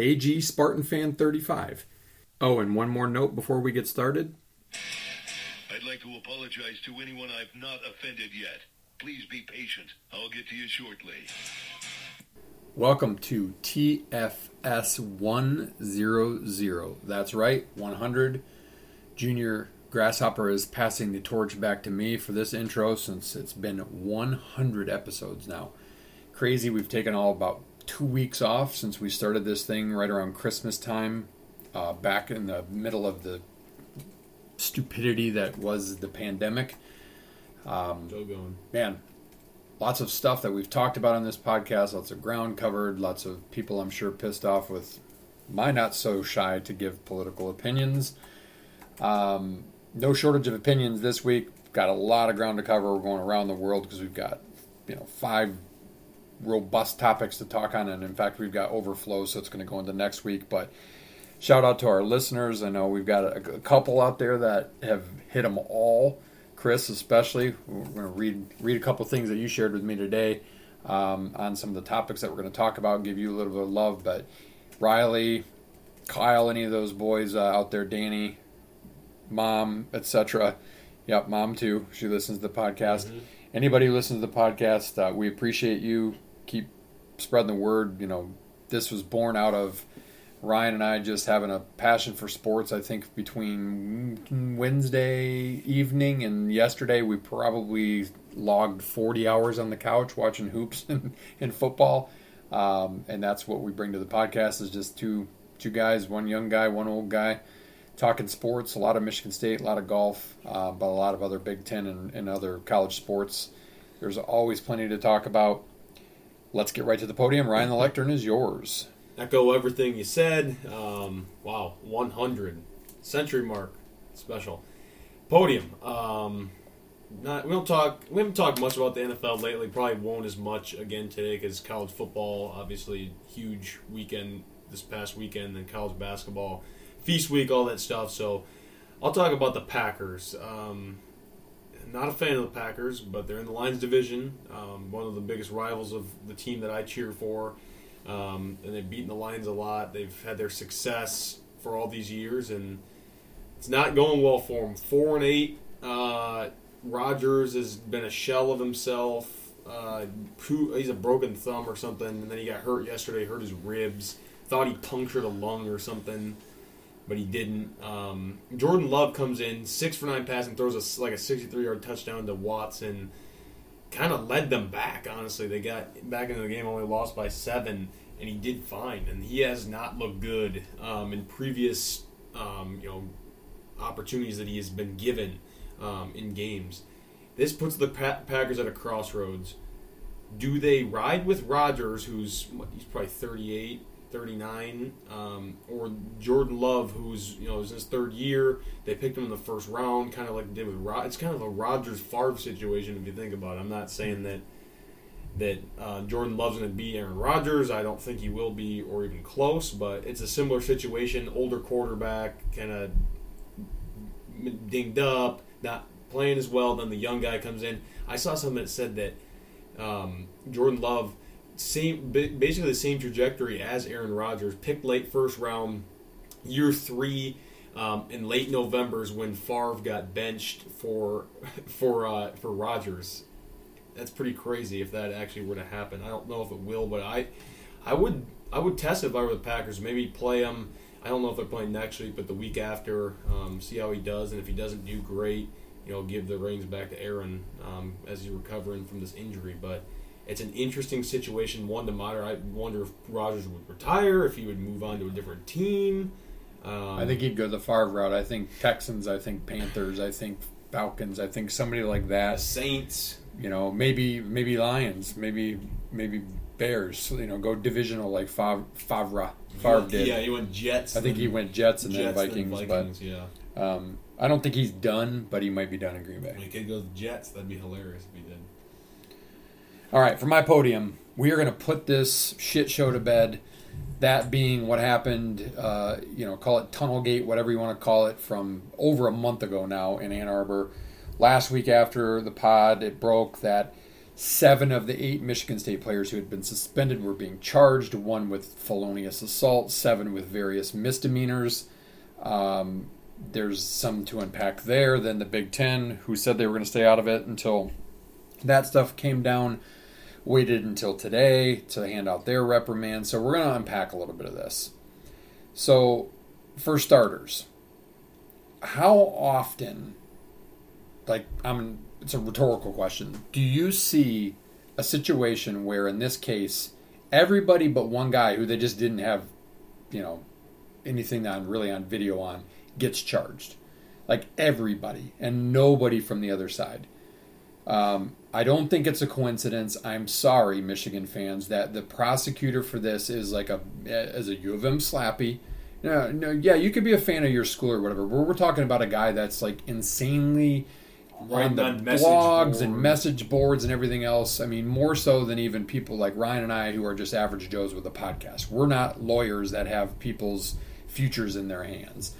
AG Spartan Fan 35. Oh, and one more note before we get started. I'd like to apologize to anyone I've not offended yet. Please be patient. I'll get to you shortly. Welcome to TFS 100. That's right, 100. Junior Grasshopper is passing the torch back to me for this intro since it's been 100 episodes now. Crazy, we've taken all about two weeks off since we started this thing right around Christmas time, uh, back in the middle of the stupidity that was the pandemic. Um, Still going. man, lots of stuff that we've talked about on this podcast, lots of ground covered, lots of people I'm sure pissed off with my not so shy to give political opinions. Um, no shortage of opinions this week. Got a lot of ground to cover. We're going around the world because we've got, you know, five robust topics to talk on, and in fact, we've got overflow, so it's going to go into next week. But shout out to our listeners. I know we've got a, a couple out there that have hit them all. Chris, especially, we're going to read read a couple things that you shared with me today um, on some of the topics that we're going to talk about. and Give you a little bit of love, but Riley, Kyle, any of those boys uh, out there, Danny, mom, etc. Yep, mom too. She listens to the podcast. Anybody who listens to the podcast, uh, we appreciate you. Keep spreading the word. You know, this was born out of Ryan and I just having a passion for sports. I think between Wednesday evening and yesterday, we probably logged 40 hours on the couch watching hoops and, and football. Um, and that's what we bring to the podcast is just two two guys, one young guy, one old guy, talking sports. A lot of Michigan State, a lot of golf, uh, but a lot of other Big Ten and, and other college sports. There's always plenty to talk about. Let's get right to the podium. Ryan, the lectern is yours. Echo everything you said. Um, wow, 100 century mark, special podium. Um, not we don't talk. We haven't talked much about the NFL lately. Probably won't as much again today because college football, obviously, huge weekend this past weekend, and college basketball, feast week, all that stuff. So I'll talk about the Packers. Um, not a fan of the Packers, but they're in the Lions division. Um, one of the biggest rivals of the team that I cheer for. Um, and they've beaten the Lions a lot. They've had their success for all these years, and it's not going well for them. Four and eight. Uh, Rodgers has been a shell of himself. Uh, he's a broken thumb or something, and then he got hurt yesterday. Hurt his ribs. Thought he punctured a lung or something, but he didn't. Um, Jordan Love comes in six for nine passing, throws a, like a 63 yard touchdown to Watson kind of led them back. Honestly, they got back into the game, only lost by seven, and he did fine. And he has not looked good um, in previous, um, you know, opportunities that he has been given um, in games. This puts the pa- Packers at a crossroads. Do they ride with Rodgers, who's he's probably 38, 39, um, or Jordan Love, who's you know is in his third year? They picked him in the first round, kind of like they did with Rod. It's kind of a Rodgers Favre situation if you think about it. I'm not saying that that uh, Jordan Love's going to be Aaron Rodgers. I don't think he will be, or even close. But it's a similar situation. Older quarterback, kind of dinged up, not playing as well. Then the young guy comes in. I saw something that said that um, Jordan Love, same basically the same trajectory as Aaron Rodgers, picked late first round, year three. Um, in late November's when Favre got benched for for uh, for Rodgers, that's pretty crazy if that actually were to happen. I don't know if it will, but I I would I would test if I were the Packers. Maybe play him. I don't know if they're playing next week, but the week after, um, see how he does, and if he doesn't do great, you know, give the reins back to Aaron um, as he's recovering from this injury. But it's an interesting situation, one to monitor. I wonder if Rodgers would retire, if he would move on to a different team. Um, I think he'd go the Favre route. I think Texans. I think Panthers. I think Falcons. I think somebody like that. Saints. You know, maybe maybe Lions, maybe maybe Bears. You know, go divisional like Favre Favre, Favre did. Yeah, he went Jets. I think he went Jets and Jets, then Vikings, Vikings, yeah. but um, I don't think he's done. But he might be done in Green Bay. He could go Jets, that'd be hilarious if he did. All right, for my podium, we are going to put this shit show to bed. That being what happened, uh, you know, call it Tunnelgate, whatever you want to call it, from over a month ago now in Ann Arbor. Last week after the pod, it broke that seven of the eight Michigan State players who had been suspended were being charged, one with felonious assault, seven with various misdemeanors. Um, there's some to unpack there. Then the Big Ten, who said they were going to stay out of it until that stuff came down waited until today to hand out their reprimand. So we're going to unpack a little bit of this. So, for starters, how often, like, I'm, it's a rhetorical question. Do you see a situation where, in this case, everybody but one guy who they just didn't have, you know, anything on really on video on gets charged? Like everybody and nobody from the other side. Um, I don't think it's a coincidence. I'm sorry, Michigan fans, that the prosecutor for this is like a as a U of M slappy. No, no, yeah, you could be a fan of your school or whatever. But we're talking about a guy that's like insanely on the on blogs and message boards and everything else. I mean, more so than even people like Ryan and I, who are just average Joes with a podcast. We're not lawyers that have people's futures in their hands.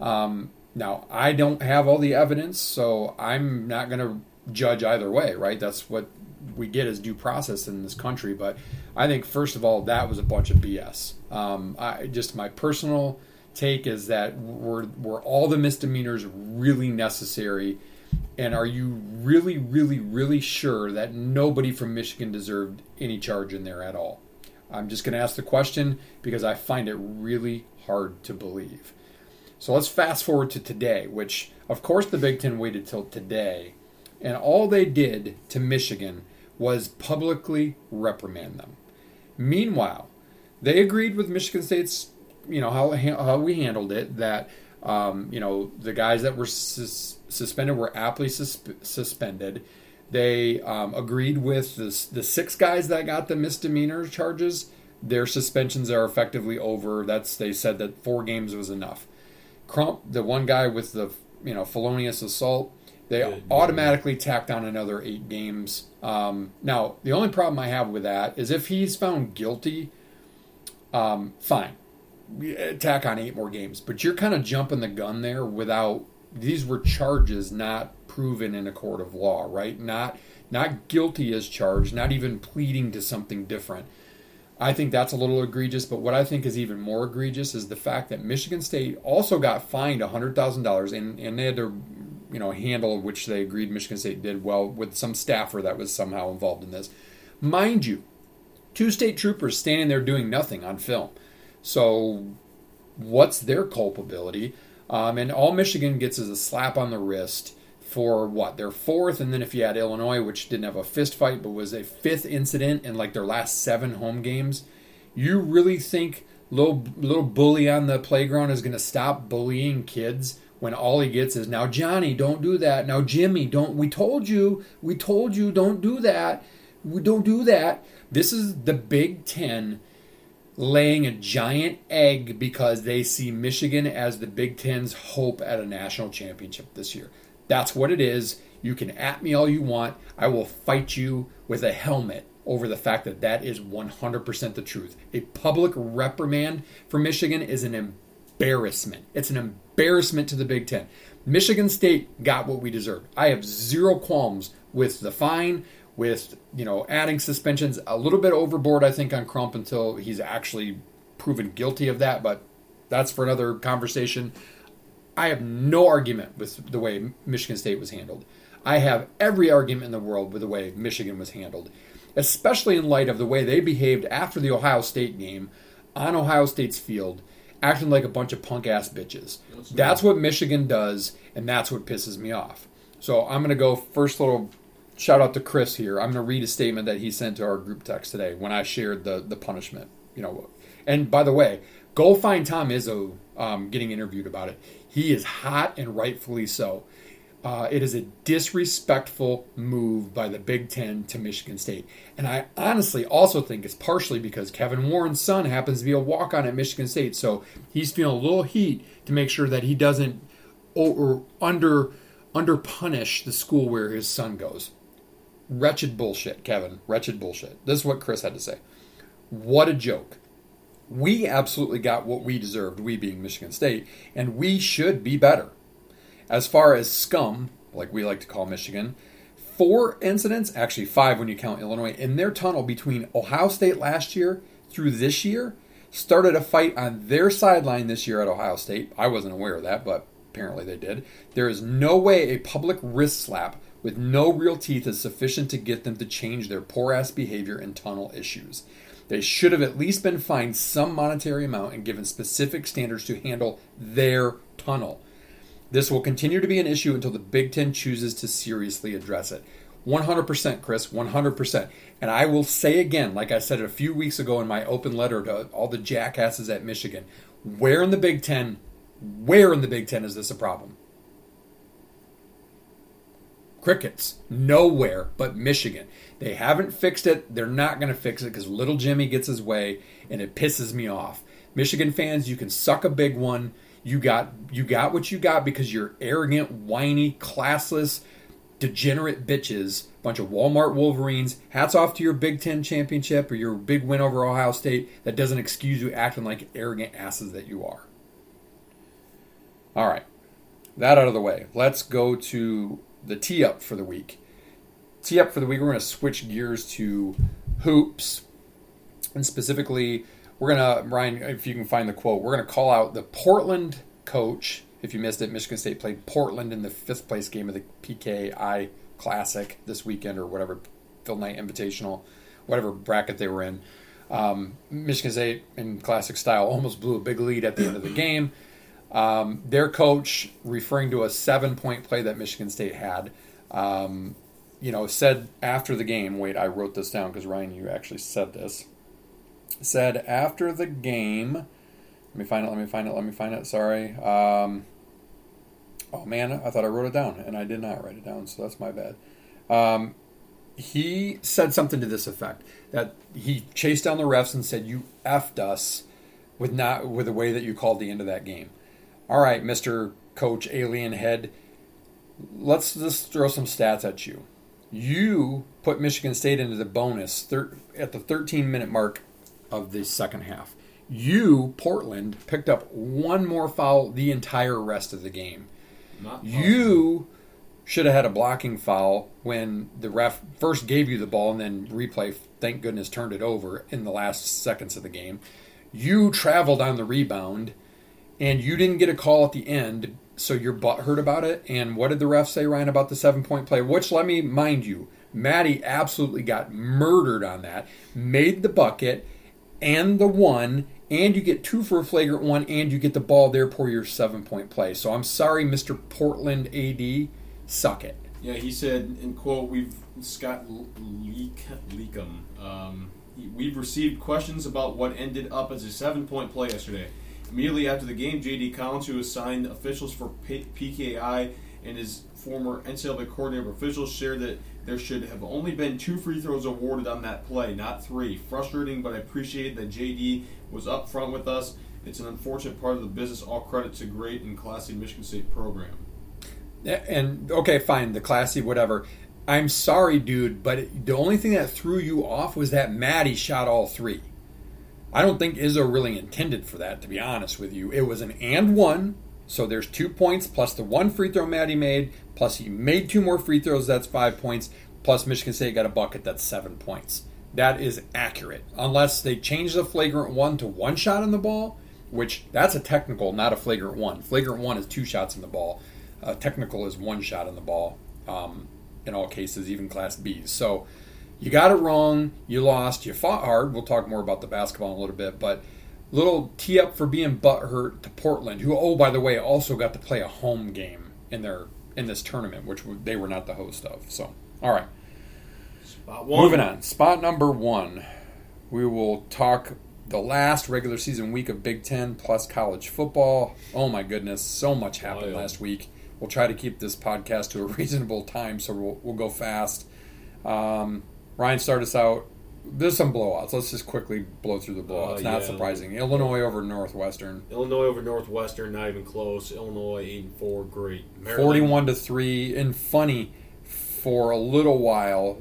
Um, now, I don't have all the evidence, so I'm not going to judge either way, right? That's what we get as due process in this country. But I think, first of all, that was a bunch of BS. Um, I, just my personal take is that were, were all the misdemeanors really necessary? And are you really, really, really sure that nobody from Michigan deserved any charge in there at all? I'm just going to ask the question because I find it really hard to believe. So let's fast forward to today, which, of course, the Big Ten waited till today. And all they did to Michigan was publicly reprimand them. Meanwhile, they agreed with Michigan State's, you know, how, how we handled it, that, um, you know, the guys that were sus- suspended were aptly sus- suspended. They um, agreed with the, the six guys that got the misdemeanor charges. Their suspensions are effectively over. That's they said that four games was enough. Crump, the one guy with the you know felonious assault, they Good. automatically tacked on another eight games. Um, now, the only problem I have with that is if he's found guilty, um, fine, tack on eight more games. But you're kind of jumping the gun there without these were charges not proven in a court of law, right? Not not guilty as charged, not even pleading to something different. I think that's a little egregious, but what I think is even more egregious is the fact that Michigan State also got fined $100,000 and, and they had to, you know, handle, which they agreed Michigan State did well, with some staffer that was somehow involved in this. Mind you, two state troopers standing there doing nothing on film. So what's their culpability? Um, and all Michigan gets is a slap on the wrist for what their fourth, and then if you had Illinois, which didn't have a fist fight but was a fifth incident in like their last seven home games, you really think little little bully on the playground is going to stop bullying kids when all he gets is now Johnny, don't do that. Now Jimmy, don't. We told you, we told you, don't do that. We don't do that. This is the Big Ten laying a giant egg because they see Michigan as the Big Ten's hope at a national championship this year. That's what it is. You can at me all you want. I will fight you with a helmet over the fact that that is 100% the truth. A public reprimand for Michigan is an embarrassment. It's an embarrassment to the Big Ten. Michigan State got what we deserved. I have zero qualms with the fine, with you know adding suspensions a little bit overboard. I think on Crump until he's actually proven guilty of that, but that's for another conversation. I have no argument with the way Michigan State was handled. I have every argument in the world with the way Michigan was handled, especially in light of the way they behaved after the Ohio State game on Ohio State's field, acting like a bunch of punk ass bitches. That's what Michigan does, and that's what pisses me off. So I'm going to go first little shout out to Chris here. I'm going to read a statement that he sent to our group text today when I shared the the punishment. You know, and by the way, go find Tom Izzo um, getting interviewed about it. He is hot and rightfully so. Uh, it is a disrespectful move by the Big Ten to Michigan State. And I honestly also think it's partially because Kevin Warren's son happens to be a walk on at Michigan State. So he's feeling a little heat to make sure that he doesn't or under under punish the school where his son goes. Wretched bullshit, Kevin. Wretched bullshit. This is what Chris had to say. What a joke. We absolutely got what we deserved, we being Michigan State, and we should be better. As far as scum, like we like to call Michigan, four incidents, actually five when you count Illinois, in their tunnel between Ohio State last year through this year started a fight on their sideline this year at Ohio State. I wasn't aware of that, but apparently they did. There is no way a public wrist slap with no real teeth is sufficient to get them to change their poor ass behavior and tunnel issues. They should have at least been fined some monetary amount and given specific standards to handle their tunnel. This will continue to be an issue until the Big Ten chooses to seriously address it. 100%, Chris, 100%. And I will say again, like I said a few weeks ago in my open letter to all the jackasses at Michigan, where in the Big Ten, where in the Big Ten is this a problem? Crickets. Nowhere but Michigan. They haven't fixed it. They're not going to fix it because little Jimmy gets his way, and it pisses me off. Michigan fans, you can suck a big one. You got you got what you got because you're arrogant, whiny, classless, degenerate bitches, bunch of Walmart Wolverines. Hats off to your Big Ten championship or your big win over Ohio State. That doesn't excuse you acting like arrogant asses that you are. All right, that out of the way. Let's go to the tee up for the week. Tee up for the week. We're going to switch gears to hoops, and specifically, we're to Ryan. If you can find the quote, we're to call out the Portland coach. If you missed it, Michigan State played Portland in the fifth place game of the PKI Classic this weekend, or whatever Phil Knight Invitational, whatever bracket they were in. Um, Michigan State, in classic style, almost blew a big lead at the end of the game. Um, their coach, referring to a seven point play that Michigan State had, um, you know, said after the game, wait, I wrote this down because Ryan, you actually said this. Said after the game, let me find it, let me find it, let me find it, sorry. Um, oh man, I thought I wrote it down and I did not write it down, so that's my bad. Um, he said something to this effect that he chased down the refs and said, You effed us with not with the way that you called the end of that game. All right, Mr. Coach Alien Head, let's just throw some stats at you. You put Michigan State into the bonus thir- at the 13 minute mark of the second half. You, Portland, picked up one more foul the entire rest of the game. You should have had a blocking foul when the ref first gave you the ball and then replay, thank goodness, turned it over in the last seconds of the game. You traveled on the rebound and you didn't get a call at the end, so your butt hurt about it. And what did the ref say, Ryan, about the seven point play? Which, let me mind you, Mady absolutely got murdered on that, made the bucket and the one, and you get two for a flagrant one, and you get the ball, therefore your seven point play. So I'm sorry, Mr. Portland AD, suck it. Yeah, he said, in quote, we've Scott Leak Leykam. Um, we've received questions about what ended up as a seven-point play yesterday. Immediately after the game, J.D. Collins, who assigned officials for PKI and his former NCAA coordinator of officials, shared that there should have only been two free throws awarded on that play, not three. Frustrating, but I appreciate that J.D. was up front with us. It's an unfortunate part of the business. All credit to great and classy Michigan State program. And okay, fine, the classy, whatever. I'm sorry, dude, but the only thing that threw you off was that Mady shot all three. I don't think Izzo really intended for that, to be honest with you. It was an and one, so there's two points plus the one free throw Mady made, plus he made two more free throws, that's five points, plus Michigan State got a bucket, that's seven points. That is accurate. Unless they change the flagrant one to one shot in the ball, which that's a technical, not a flagrant one. Flagrant one is two shots in the ball. Uh, technical is one shot in the ball um, in all cases, even Class Bs. So you got it wrong. You lost. You fought hard. We'll talk more about the basketball in a little bit, but little tee up for being butthurt to Portland, who, oh by the way, also got to play a home game in their in this tournament, which they were not the host of. So, all right. Spot one. Moving on. Spot number one. We will talk the last regular season week of Big Ten plus college football. Oh my goodness, so much happened Wild. last week. We'll try to keep this podcast to a reasonable time, so we'll, we'll go fast. Um, Ryan, start us out. There's some blowouts. Let's just quickly blow through the blowouts. Uh, Not yeah. surprising. Illinois over Northwestern. Illinois over Northwestern, not even close. Illinois eight and four, great. Maryland, 41 to 3 and funny for a little while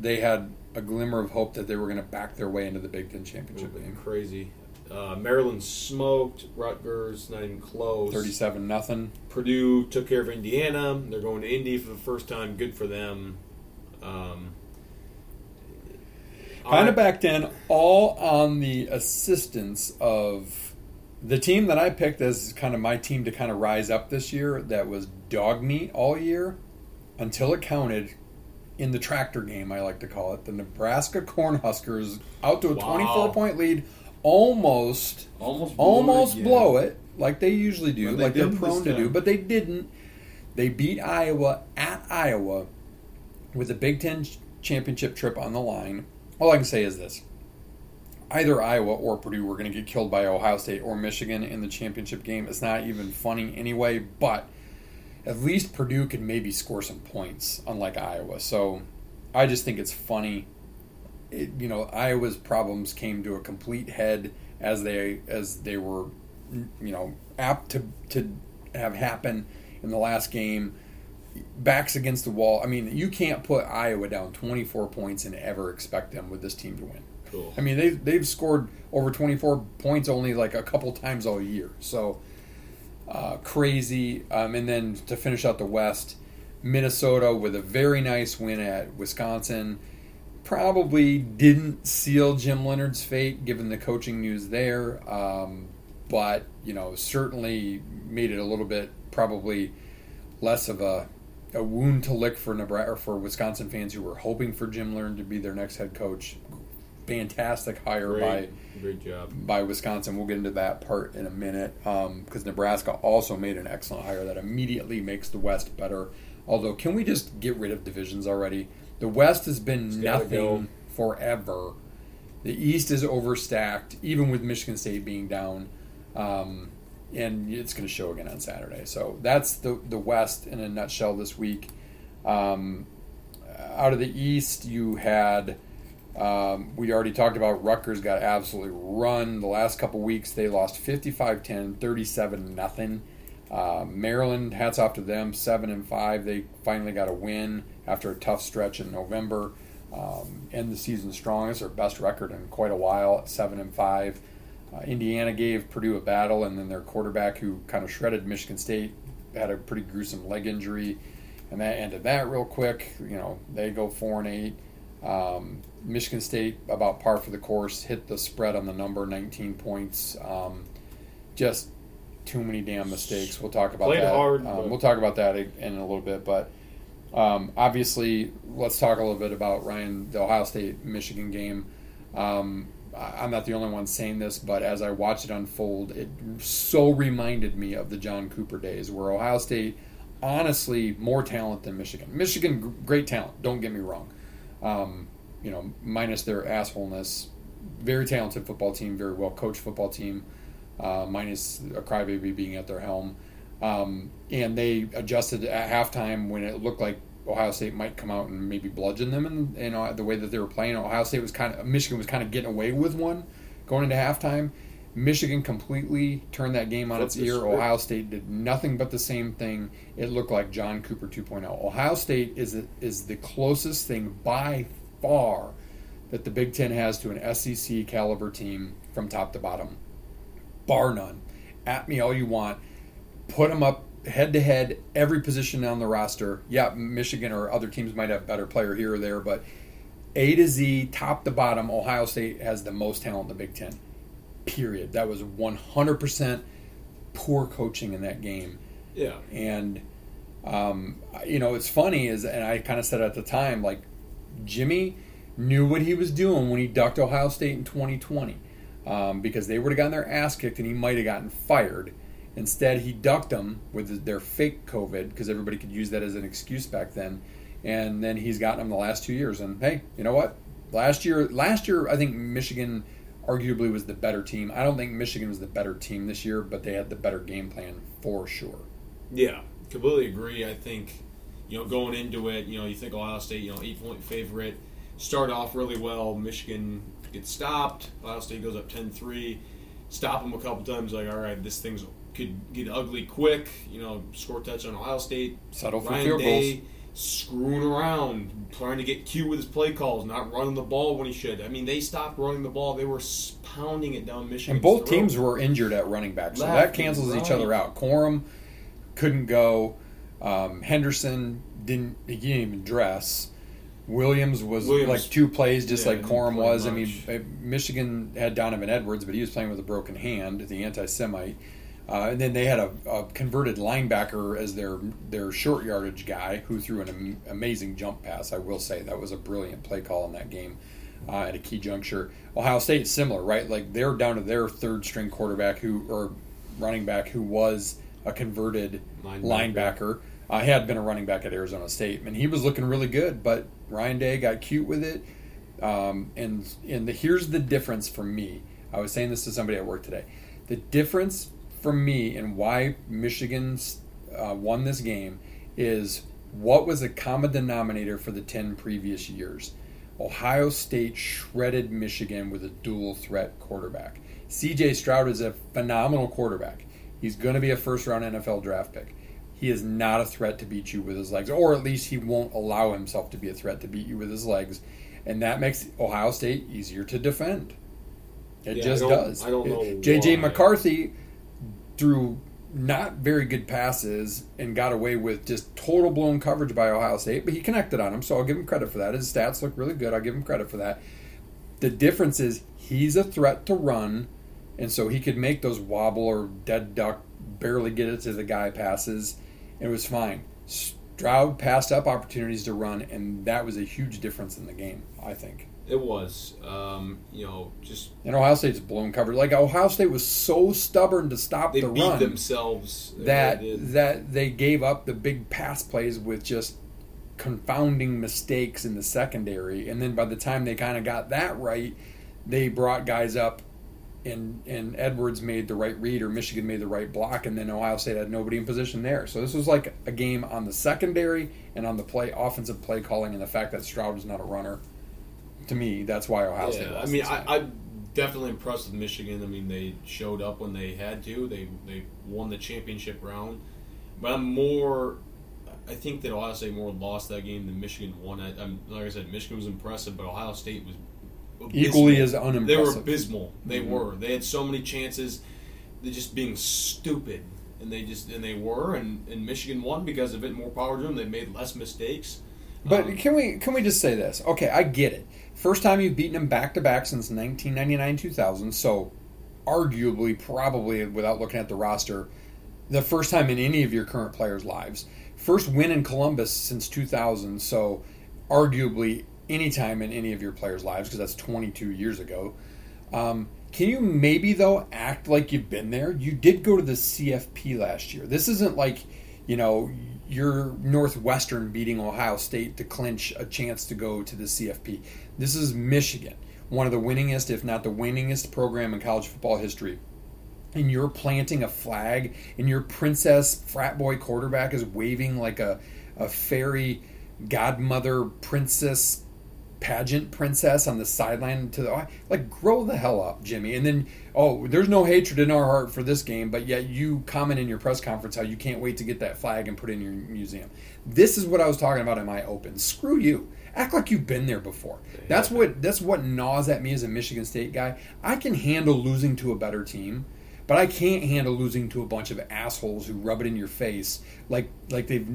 they had a glimmer of hope that they were going to back their way into the Big Ten championship game. crazy. Uh, Maryland smoked Rutgers, not even close. 37 nothing. Purdue took care of Indiana. They're going to Indy for the first time. Good for them. Um, Kind of backed in all on the assistance of the team that I picked as kind of my team to kind of rise up this year that was dog meat all year until it counted in the tractor game, I like to call it. The Nebraska Cornhuskers out to a Wow. 24 point lead, almost Almost almost it blow it like they usually do, they like they're prone to do, but they didn't. They beat Iowa at Iowa with a Big Ten championship trip on the line. All I can say is this: either Iowa or Purdue were going to get killed by Ohio State or Michigan in the championship game. It's not even funny anyway, but at least Purdue could maybe score some points, unlike Iowa. So I just think it's funny. It, you know, Iowa's problems came to a complete head as they as they were, you know, apt to to have happen in the last game. Backs against the wall. I mean, you can't put Iowa down 24 points and ever expect them with this team to win. Cool. I mean, they've, they've scored over 24 points only like a couple times all year. So uh, crazy. Um, and then to finish out the West, Minnesota with a very nice win at Wisconsin. Probably didn't seal Jim Leonhard's fate given the coaching news there, um, but you know certainly made it a little bit probably less of a a wound to lick for Nebraska or for Wisconsin fans who were hoping for Jim Leonhard to be their next head coach. Fantastic hire by great, great job. by Wisconsin. We'll get into that part in a minute because Nebraska also made an excellent hire that immediately makes the West better. Although, can we just get rid of divisions already? The West has been nothing go. forever. The East is overstacked, even with Michigan State being down, um, and it's going to show again on Saturday. So that's the the West in a nutshell this week. Um, out of the East, you had um, we already talked about Rutgers got absolutely run the last couple weeks. They lost 55-10, 37 nothing. Uh, Maryland, hats off to them, seven and five. They finally got a win after a tough stretch in November. Um, end the season strong. It's their best record in quite a while seven and five. Uh, Indiana gave Purdue a battle, and then their quarterback, who kind of shredded Michigan State, had a pretty gruesome leg injury, and that ended that real quick. You know, they go four and eight. Um, Michigan State about par for the course, hit the spread on the number, 19 points. Um, just too many damn mistakes. We'll talk about Played that. hard, Um, we'll talk about that in a little bit, but um, obviously, let's talk a little bit about Ryan, the Ohio State Michigan game. Um, I'm not the only one saying this, but as I watched it unfold, it so reminded me of the John Cooper days, where Ohio State, honestly, more talent than Michigan. Michigan, great talent. Don't get me wrong. Um, you know, minus their assholeness, very talented football team, very well coached football team, uh, minus a crybaby being at their helm. Um, and they adjusted at halftime when it looked like Ohio State might come out and maybe bludgeon them, and you know the way that they were playing. Ohio State was kind of Michigan was kind of getting away with one going into halftime. Michigan completely turned that game on Flipped its ear. script. Ohio State did nothing but the same thing. It looked like John Cooper 2.0. Ohio State is is the closest thing by far that the Big Ten has to an SEC caliber team from top to bottom, bar none. At me all you want. Put them up head to head, every position on the roster. Yeah, Michigan or other teams might have better player here or there, but A to Z, top to bottom, Ohio State has the most talent in the Big Ten. Period. That was 100% poor coaching in that game. Yeah. And um, you know, it's funny is, and I kind of said at the time, like Jimmy knew what he was doing when he ducked Ohio State in 2020, um, because they would have gotten their ass kicked and he might have gotten fired. Instead, he ducked them with their fake COVID because everybody could use that as an excuse back then. And then he's gotten them the last two years. And hey, you know what? Last year, last year I think Michigan arguably was the better team. I don't think Michigan was the better team this year, but they had the better game plan for sure. Yeah. completely agree. I think, you know, going into it, you know, you think Ohio State, you know, eight point favorite, start off really well. Michigan gets stopped. Ohio State goes up 10 3. Stop them a couple times, like, all right, this thing's could get ugly quick. You know, score touch on Ohio State. Settle for Ryan field Day goals. screwing around, trying to get cute with his play calls, not running the ball when he should. I mean, they stopped running the ball. They were pounding it down Michigan. And both teams were injured at running back, so Left that cancels each other out. Corum couldn't go. Um, Henderson didn't. He didn't even dress. Williams was Williams- like two plays, just yeah, like Corum was. I mean, uh, Michigan had Donovan Edwards, but he was playing with a broken hand, the anti-Semite. Uh, and then they had a, a converted linebacker as their their short yardage guy who threw an am- amazing jump pass. I will say that was a brilliant play call in that game uh, at a key juncture. Ohio State's similar, right? Like they're down to their third string quarterback who or running back who was a converted Linebacker. linebacker. Uh, had been a running back at Arizona State, and he was looking really good. But Ryan Day got cute with it, um, and and the, here's the difference for me. I was saying this to somebody at work today. The difference for me and why Michigan's uh, won this game is what was the common denominator for the ten previous years. Ohio State shredded Michigan with a dual threat quarterback. CJ Stroud is a phenomenal quarterback. He's going to be a first round NFL draft pick. He is not a threat to beat you with his legs, or at least he won't allow himself to be a threat to beat you with his legs. And that makes Ohio State easier to defend. It Yeah, just I does. I don't know JJ. McCarthy threw not very good passes and got away with just total blown coverage by Ohio State, but he connected on him, so I'll give him credit for that. His stats look really good. I'll give him credit for that. The difference is he's a threat to run, and so he could make those wobble or dead duck, barely get it to the guy passes, and it was fine. Stroud passed up opportunities to run, and that was a huge difference in the game, I think. It was, um, you know, just And Ohio State's blown coverage. Like Ohio State was so stubborn to stop they the beat run themselves. They that did. that they gave up the big pass plays with just confounding mistakes in the secondary. And then by the time they kind of got that right, they brought guys up. And, and Edwards made the right read, or Michigan made the right block, and then Ohio State had nobody in position there. So this was like a game on the secondary and on the play offensive play calling, and the fact that Stroud is not a runner. To me, that's why Ohio State. Yeah, I mean. I, I'm definitely impressed with Michigan. I mean, they showed up when they had to. They they won the championship round. But I'm more. I think that Ohio State more lost that game than Michigan won. I, I'm, like I said, Michigan was impressive, but Ohio State was abysmal. Equally as unimpressive. They were abysmal. They Mhm. were. They had so many chances. They're just being stupid, and they just and they were. And, and Michigan won because of it. More power to them. They made less mistakes. But Um, can we can we just say this? Okay, I get it. First time you've beaten them back to back since 1999-2000, so arguably, probably without looking at the roster, the first time in any of your current players' lives. First win in Columbus since 2000, so arguably any time in any of your players' lives because that's 22 years ago. Um, can you maybe though act like you've been there? You did go to the CFP last year. This isn't like, you know, you're Northwestern beating Ohio State to clinch a chance to go to the CFP. This is Michigan, one of the winningest, if not the winningest program in college football history. And you're planting a flag, and your princess frat boy quarterback is waving like a, a fairy godmother princess pageant princess on the sideline to the like grow the hell up jimmy. And then oh there's no hatred in our heart for this game but yet you comment in your press conference how you can't wait to get that flag and put in your museum. This is what i was talking about in my open. Screw you. Act like you've been there before. That's what that's what gnaws at me as a michigan state guy. I can handle losing to a better team but I can't handle losing to a bunch of assholes who rub it in your face like like they've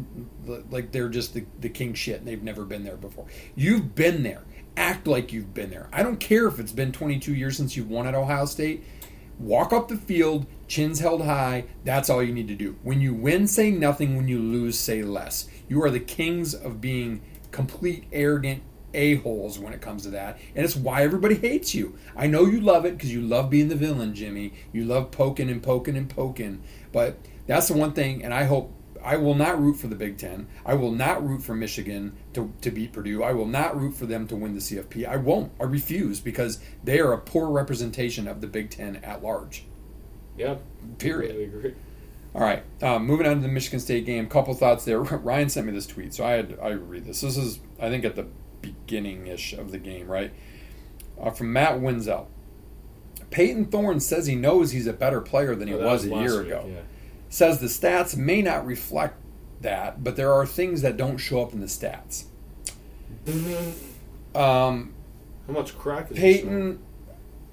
like they're just the, the king shit and they've never been there before. You've been there. Act like you've been there. I don't care if it's been 22 years since you've won at Ohio State. Walk up the field, chins held high. That's all you need to do. When you win, say nothing. When you lose, say less. You are the kings of being complete arrogant a-holes when it comes to that and it's why everybody hates you. I know you love it because you love being the villain jimmy. You love poking and poking and poking. But that's the one thing and i hope i will not root for the big ten. I will not root for michigan to, to beat purdue. I will not root for them to win the cfp i won't. I refuse because they are a poor representation of the big ten at large. Yeah, period. Agree. All right, um, moving on to the Michigan State game. Couple thoughts there. Ryan sent me this tweet, so I had I read this. This is I think at the beginning ish of the game, right? Uh, from Matt Wenzel. Payton Thorne says he knows he's a better player than he Oh, that was, a year week, ago. yeah. Says the stats may not reflect that, but there are things that don't show up in the stats. Um, How much crack is Payton,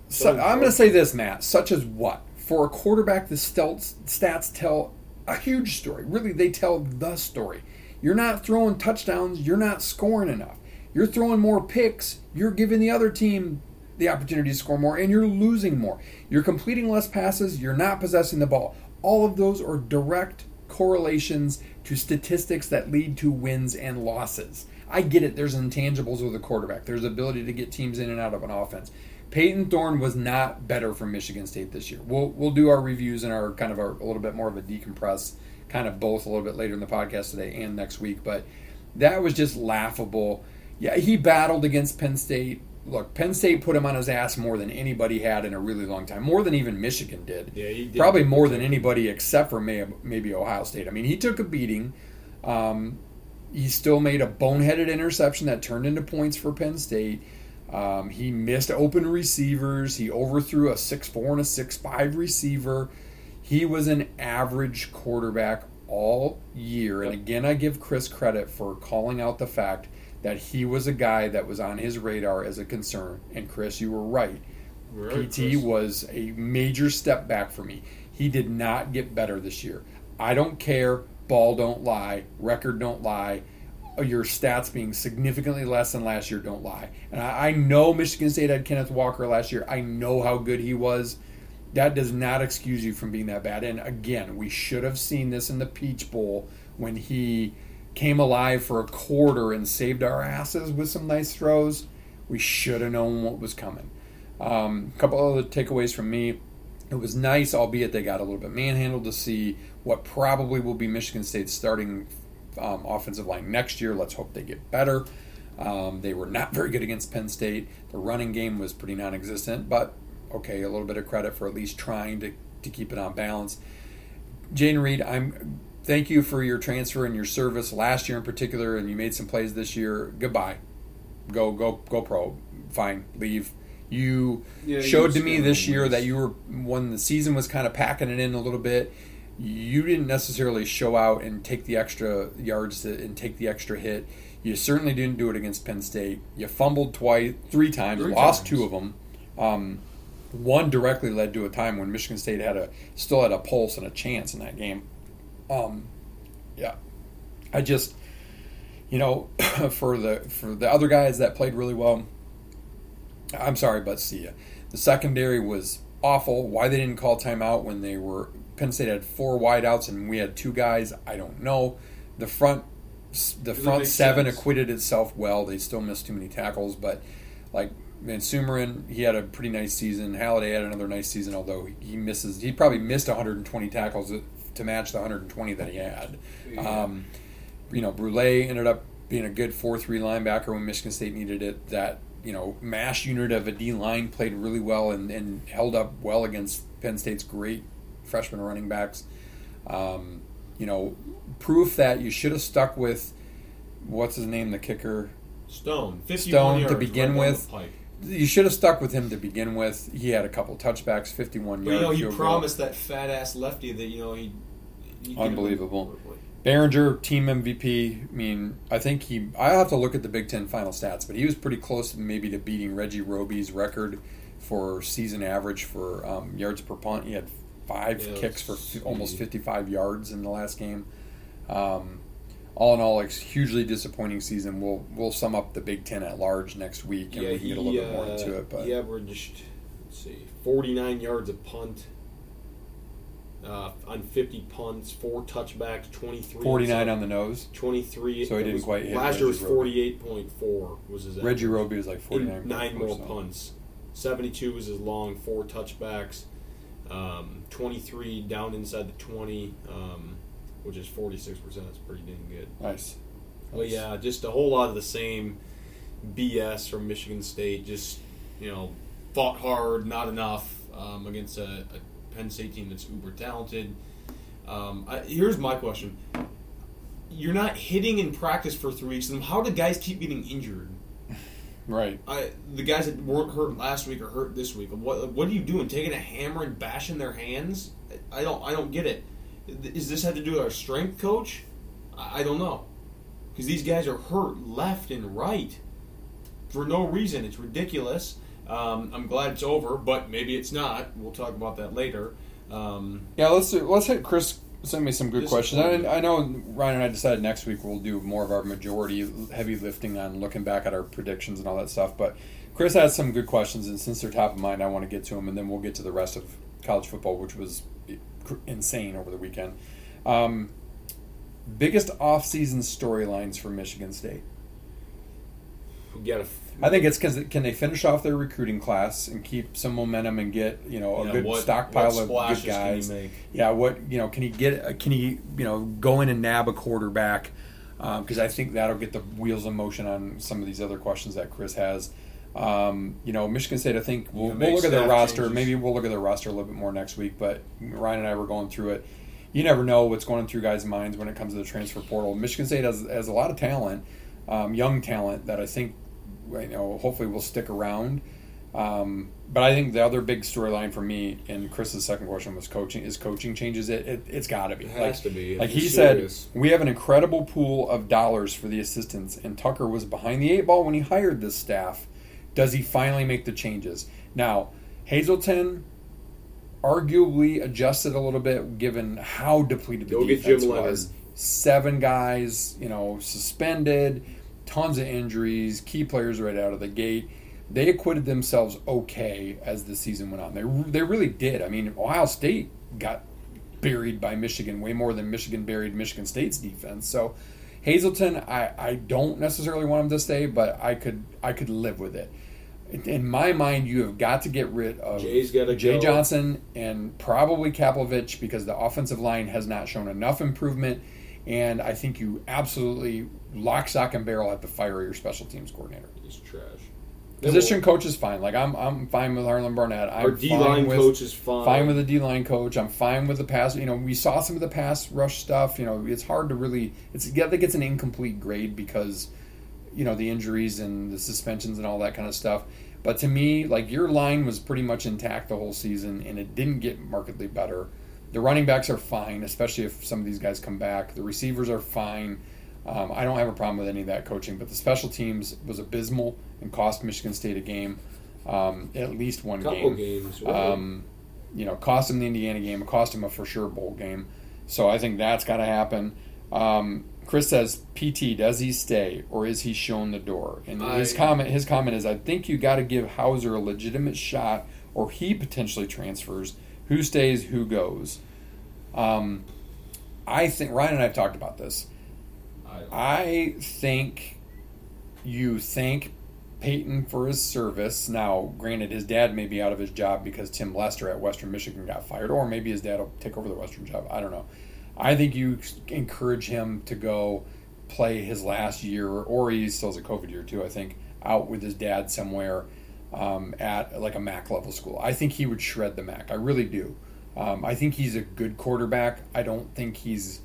so, I'm going to say this, Matt. Such as what? For a quarterback, the stats tell a huge story. Really, they tell the story. You're not throwing touchdowns. You're not scoring enough. You're throwing more picks. You're giving the other team the opportunity to score more, and you're losing more. You're completing less passes. You're not possessing the ball. All of those are direct correlations to statistics that lead to wins and losses. I get it. There's intangibles with a quarterback. There's ability to get teams in and out of an offense. Payton Thorne was not better from Michigan State this year. We'll we'll do our reviews and our kind of our, a little bit more of a decompress, kind of both a little bit later in the podcast today and next week. But that was just laughable. Yeah, he battled against Penn State. Look, Penn State put him on his ass more than anybody had in a really long time, more than even Michigan did. Yeah, he did. Probably more than anybody except for maybe Ohio State. I mean, he took a beating. Um, he still made a boneheaded interception that turned into points for Penn State. Um, he missed open receivers. He overthrew a six four and a six five receiver. He was an average quarterback all year. And again, I give Chris credit for calling out the fact that he was a guy that was on his radar as a concern. And Chris, you were right. Right, PT Chris. was a major step back for me. He did not get better this year. I don't care. Ball don't lie. Record don't lie. Uh, your stats being significantly less than last year don't lie. And I, I know Michigan State had Kenneth Walker last year. I know how good he was. That does not excuse you from being that bad. And again, we should have seen this in the Peach Bowl when he came alive for a quarter and saved our asses with some nice throws. We should have known what was coming. Um, a couple other takeaways from me. It was nice, albeit they got a little bit manhandled, to see what probably will be Michigan State's starting um, offensive line next year. Let's hope they get better. Um, they were not very good against Penn State. The running game was pretty non existent, but okay, a little bit of credit for at least trying to, to keep it on balance. Jayden Reed, I'm thank you for your transfer and your service last year in particular, and you made some plays this year. Goodbye. Go go go pro. Fine, leave. You Yeah, you showed to me this year that you were when the season was kind of packing it in a little bit. You didn't necessarily show out and take the extra yards to, and take the extra hit. You certainly didn't do it against Penn State. You fumbled twice, three times, Three lost times. two of them. Um, one directly led to a time when Michigan State had a still had a pulse and a chance in that game. Um, yeah, I just you know for the for the other guys that played really well. I'm sorry, but see ya. The secondary was awful. Why they didn't call timeout when they were Penn State had four wideouts and we had two guys, I don't know. The front the Doesn't front seven sense. acquitted itself well. They still missed too many tackles, but like Van Sumeren, he had a pretty nice season. Haladay had another nice season, although he misses. He probably missed 120 tackles to match the 120 that he had. Um, you know, Brule ended up being a good 4 3 linebacker when Michigan State needed it. That, you know, mash unit of a D line played really well and, and held up well against Penn State's great freshman running backs. Um, you know, proof that you should have stuck with what's his name, the kicker. Stone, Stone to begin right with. You should have stuck with him to begin with. He had a couple touchbacks, 51 But yards. you know, he goal. promised that fat ass lefty that you know he. He'd get him- Unbelievable. Baringer, team MVP. I mean, I think he. I have to look at the Big Ten final stats, but he was pretty close, maybe, to beating Reggie Roby's record for season average for um, yards per punt. He had five Yeah, kicks for f- almost 55 yards in the last game. Um, all in all, like hugely disappointing season. We'll we'll sum up the Big Ten at large next week, and Yeah, we can get a little bit more uh, into it. But he averaged, let's see, 49 yards a punt uh, on 50 punts, four touchbacks, 23. 49 on the nose. 23. So he didn't was- quite hit Last year was 48.4 was his average. Reggie average. Roby was like In 49. nine more so. punts. 72 was his long, four touchbacks. Um, 23 down inside the 20, um, which is 46%. That's pretty dang good. Nice. But yeah, just a whole lot of the same BS from Michigan State. Just you know, fought hard, not enough um, against a, a Penn State team that's uber talented. Um, I, here's my question: You're not hitting in practice for three weeks. Then how do guys keep getting injured? Right. I, the guys that weren't hurt last week are hurt this week. What what are you doing? Taking a hammer and bashing their hands? I don't I don't get it. Is this have to do with our strength coach? I, I don't know. Because these guys are hurt left and right for no reason. It's ridiculous. Um, I'm glad it's over, but maybe it's not. We'll talk about that later. Um, Yeah, let's let's hit Chris. Send me some good questions. I, I know Ryan and I decided next week we'll do more of our majority heavy lifting on looking back at our predictions and all that stuff. But Chris has some good questions, and since they're top of mind, I want to get to them, and then we'll get to the rest of college football, which was insane over the weekend. Um, biggest offseason storylines for Michigan State. we got I think it's because can they finish off their recruiting class and keep some momentum and get you know a Yeah, good what- stockpile what of good guys. Yeah, what you know can he get? Can he you know go in and nab a quarterback? Because I think that'll get the wheels in motion on some of these other questions that Chris has. Um, you know, Michigan State. I think we'll, we'll look at their roster. changes. Maybe we'll look at their roster a little bit more next week. But Ryan and I were going through it. You never know what's going through guys' minds when it comes to the transfer portal. Michigan State has, has a lot of talent, um, young talent that I think you know hopefully will stick around. Um, but I think the other big storyline for me, and Chris's second question was coaching. Is coaching changes? It, it it's got to be. It has like, to be. Like he serious. said, we have an incredible pool of dollars for the assistants, and Tucker was behind the eight ball when he hired this staff. Does he finally make the changes? Now, Hazelton arguably adjusted a little bit given how depleted the Go defense Jim Leonhard. was. Seven guys, you know, suspended, tons of injuries, key players right out of the gate. They acquitted themselves okay as the season went on. They they really did. I mean, Ohio State got buried by Michigan way more than Michigan buried Michigan State's defense. So Hazelton, I, I don't necessarily want him to stay, but I could I could live with it. In- my mind, you have got to get rid of Jay's Jay go. Johnson and probably Kapilovic because the offensive line has not shown enough improvement. And I think you absolutely lock, stock, and barrel have to fire your special teams coordinator. He's trash. Position coach is fine. Like I'm, I'm fine with Harlan Barnett. I'm Our D line coach is fine. fine with the D line coach. I'm fine with the pass. You know, we saw some of the pass rush stuff. You know, it's hard to really. It's yeah, I think it's an incomplete grade because, you know, the injuries and the suspensions and all that kind of stuff. But to me, like your line was pretty much intact the whole season, and it didn't get markedly better. The running backs are fine, especially if some of these guys come back. The receivers are fine. Um, I don't have a problem with any of that coaching, but the special teams was abysmal and cost Michigan State a game, um, at least one Couple game. games. right? Um, you know, cost him the Indiana game, cost him a for sure bowl game. So I think that's got to happen. Um, Chris says, "PT, does he stay or is he shown the door?" And his comment, his comment is, "I think you got to give Houser a legitimate shot, or he potentially transfers. Who stays? Who goes?" Um, I think Ryan and I have talked about this. I, think you thank Payton for his service. Now, granted, his dad may be out of his job because Tim Lester at Western Michigan got fired, or maybe his dad will take over the Western job. I don't know. I think you encourage him to go play his last year, or he still has a COVID year too. I think out with his dad somewhere um, at like a MAC level school. I think he would shred the MAC. I really do. Um, I think he's a good quarterback. I don't think he's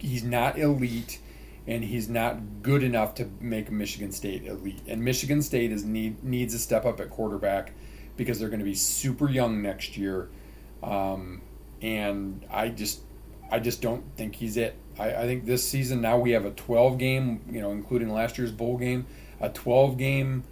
he's not elite and he's not good enough to make Michigan State elite. And Michigan State is need needs to step up at quarterback because they're going to be super young next year. Um, and I just I just don't think he's it. I, I think this season now we have a 12 game, you know, including last year's bowl game, a 12 game,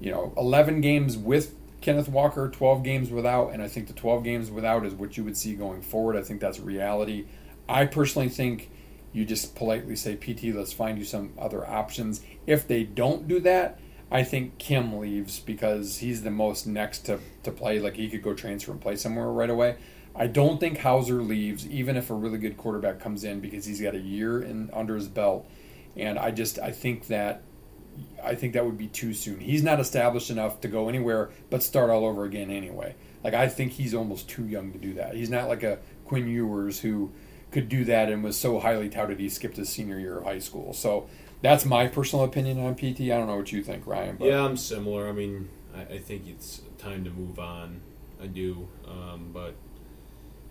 you know, 11 games with Kenneth Walker, 12 games without, and I think the 12 games without is what you would see going forward. I think that's reality. I personally think you just politely say, PT, let's find you some other options. If they don't do that, I think Kim leaves because he's the most next to, to play. Like he could go transfer and play somewhere right away. I don't think Houser leaves, even if a really good quarterback comes in, because he's got a year in under his belt. And I just I think that I think that would be too soon. He's not established enough to go anywhere but start all over again anyway. Like I think he's almost too young to do that. He's not like a Quinn Ewers who could do that and was so highly touted he skipped his senior year of high school. So that's my personal opinion on PT. I don't know what you think, Ryan. But yeah, I'm similar. I mean, I, I think it's time to move on. I do, um, but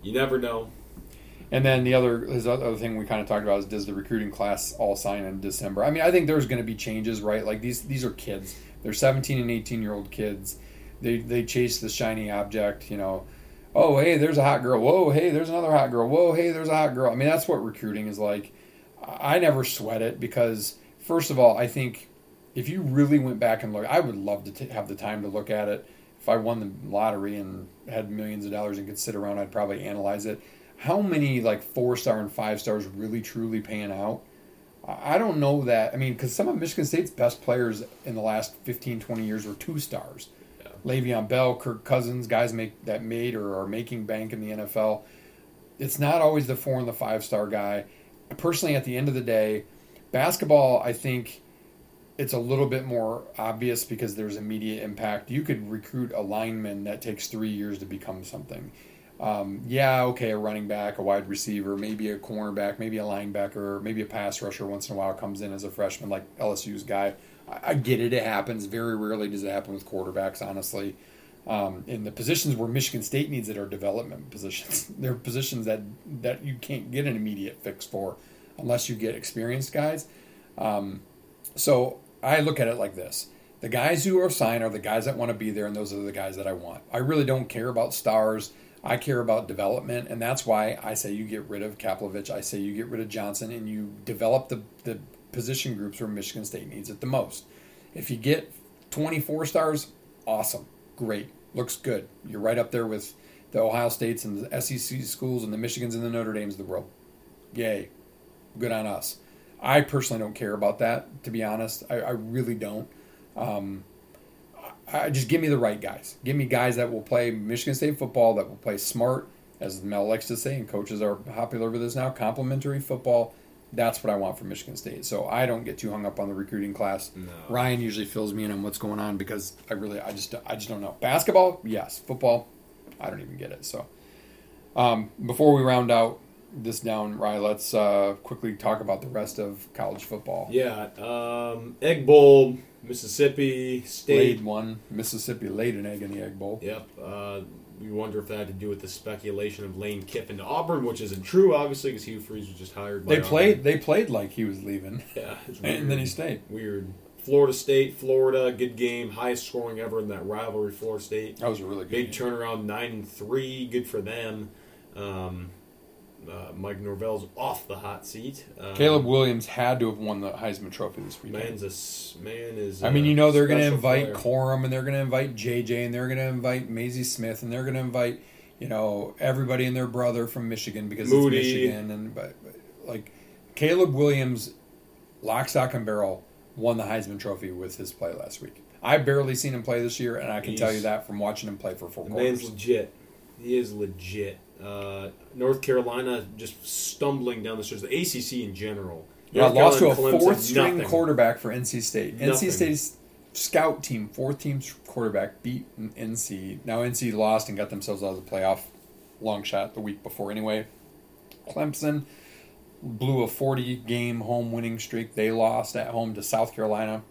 you never know. And then the other his other thing we kind of talked about is does the recruiting class all sign in December? I mean, I think there's going to be changes, right? Like these these are kids. They're 17 and 18 year old kids. They they chase the shiny object, you know. Oh, hey, there's a hot girl. Whoa, hey, there's another hot girl. Whoa, hey, there's a hot girl. I mean, that's what recruiting is like. I never sweat it because first of all, I think if you really went back and look, I would love to t- have the time to look at it. If I won the lottery and had millions of dollars and could sit around, I'd probably analyze it. How many like four star and five stars really truly paying out? I don't know that. I mean, because some of Michigan State's best players in the last 15, 20 years were two stars. Le'Veon Bell, Kirk Cousins, guys make that made or are making bank in the NFL. It's not always the four and the five star guy. Personally, at the end of the day, basketball, I think it's a little bit more obvious because there's immediate impact. You could recruit a lineman that takes three years to become something. Um, yeah, okay, a running back, a wide receiver, maybe a cornerback, maybe a linebacker, maybe a pass rusher once in a while comes in as a freshman, like LSU's guy. I, get it, it happens. Very rarely does it happen with quarterbacks, honestly. Um, in the positions where Michigan State needs it are development positions. They're positions that, that you can't get an immediate fix for unless you get experienced guys. Um, so I look at it like this. The guys who are signed are the guys that want to be there, and those are the guys that I want. I really don't care about stars. I care about development, and that's why I say you get rid of Kapilovic. I say you get rid of Johnson, and you develop the, the position groups where Michigan State needs it the most. If you get 24 stars, awesome, great, looks good. You're right up there with the Ohio States and the SEC schools and the Michigans and the Notre Dames of the world. Yay, good on us. I personally don't care about that, to be honest. I, I really don't. Um, I just give me the right guys. Give me guys that will play Michigan State football, that will play smart, as Mel likes to say, and coaches are popular with this now. Complementary football. That's what I want from Michigan State. So I don't get too hung up on the recruiting class. No. Ryan usually fills me in on what's going on because I really, I just, I just don't know. Basketball, yes. Football, I don't even get it. So um, before we round out this down, Ryan, let's uh, quickly talk about the rest of college football. Yeah, um, Egg Bowl, Mississippi State. Laid one. Mississippi laid an egg in the egg bowl. Yep. Uh, we wonder if that had to do with the speculation of Lane Kiffin to Auburn, which isn't true, obviously, because Hugh Freeze was just hired. By They played. Auburn. They played like he was leaving, Yeah, and then he stayed. Weird. Florida State, Florida, good game, highest scoring ever in that rivalry. Florida State, That was a really good. big game. turnaround, nine and three, good for them. Um, uh, Mike Norvell's off the hot seat. Um, Caleb Williams had to have won the Heisman Trophy this weekend. man's a man is. I mean, you know, they're going to invite. Corum, and they're going to invite JJ, and they're going to invite Mazi Smith, and they're going to invite, you know, everybody and their brother from Michigan because Moody. it's Michigan, and but, but, like Caleb Williams, lock, stock, and barrel, won the Heisman Trophy with his play last week. I barely seen him play this year, and I can tell you that from watching him play for four The man's quarters. legit. He is legit. Uh, North Carolina just stumbling down the stairs. The ACC in general. Yeah, lost to a fourth string quarterback for NC State. Nothing. NC State's scout team, fourth team quarterback, beat NC. Now NC lost and got themselves out of the playoff. Long shot the week before anyway. Clemson blew a 40 game home winning streak. They lost at home to South Carolina,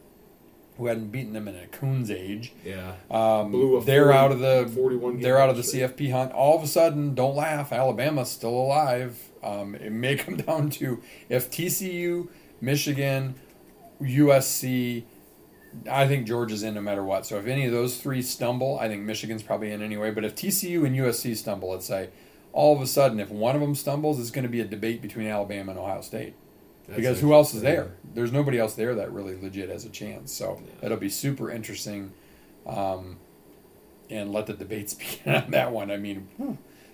who hadn't beaten them in a coon's age. Yeah. Um, Blew a they're 40 out of the 41 they're out of the streak. CFP hunt. All of a sudden, don't laugh. Alabama's still alive. Um, it may come down to if TCU, Michigan, USC. I think Georgia's in no matter what. So if any of those three stumble, I think Michigan's probably in anyway. But if TCU and USC stumble, let's say, all of a sudden, if one of them stumbles, it's going to be a debate between Alabama and Ohio State That's because who else is there? There's nobody else there that really legit has a chance. So Yeah. it'll be super interesting, um, and let the debates begin on that one. I mean,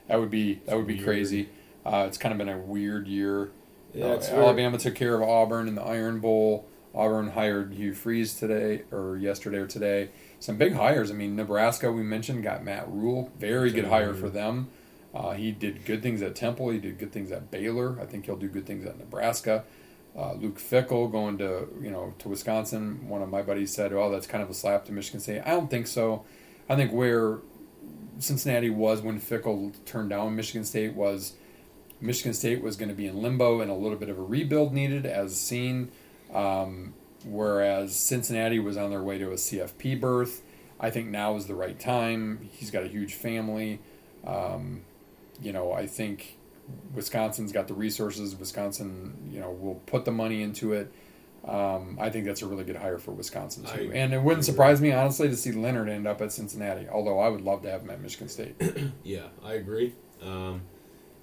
that would be that would be Weird. crazy. Uh, it's kind of been a weird year. Yeah, Uh, Alabama took care of Auburn in the Iron Bowl. Auburn hired Hugh Freeze today or yesterday or today. Some big hires. I mean, Nebraska we mentioned got Matt Rhule, very good hire for them. Uh, he did good things at Temple. He did good things at Baylor. I think he'll do good things at Nebraska. Uh, Luke Fickell going to you know to Wisconsin. One of my buddies said, "Oh, that's kind of a slap to Michigan State." I don't think so. I think where Cincinnati was when Fickell turned down Michigan State was Michigan State was going to be in limbo and a little bit of a rebuild needed, as seen. Um, whereas Cincinnati was on their way to a CFP berth. I think now is the right time. He's got a huge family. Um, you know, I think Wisconsin's got the resources. Wisconsin, you know, will put the money into it. Um, I think that's a really good hire for Wisconsin too. I and it wouldn't surprise me honestly to see Leonhard end up at Cincinnati. Although I would love to have him at Michigan State. Yeah, I agree. Um,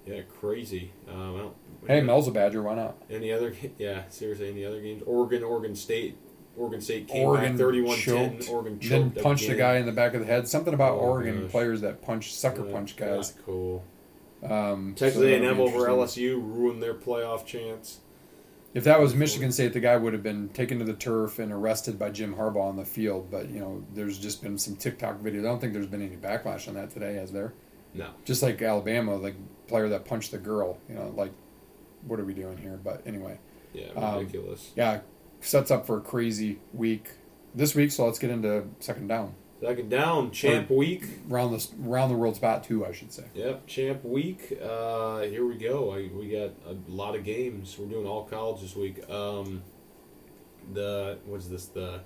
yeah, crazy. Um, I don't, hey, Mel's a Badger. Why not? Any other? Yeah, seriously, any other games? Oregon, Oregon State. Oregon State came Oregon back 31-10. Oregon choked then punched again. a guy in the back of the head. Something about Oh, Oregon gosh. players that punch sucker Yeah, punch guys. Cool. Um, Texas so A&M over. LSU ruined their playoff chance. If that was Michigan State, the guy would have been taken to the turf and arrested by Jim Harbaugh on the field. But you know, there's just been some TikTok videos. I don't think there's been any backlash on that today, has there? No. Just like Alabama, the player that punched the girl. You know, like, what are we doing here? But anyway, Yeah, Um, ridiculous. yeah, sets up for a crazy week this week. So let's get into second down. Second down, champ week. Round the round the world spot two, I should say. Yep, champ week. Uh, here we go. I, we got a lot of games. We're doing all college this week. Um, the what's this? The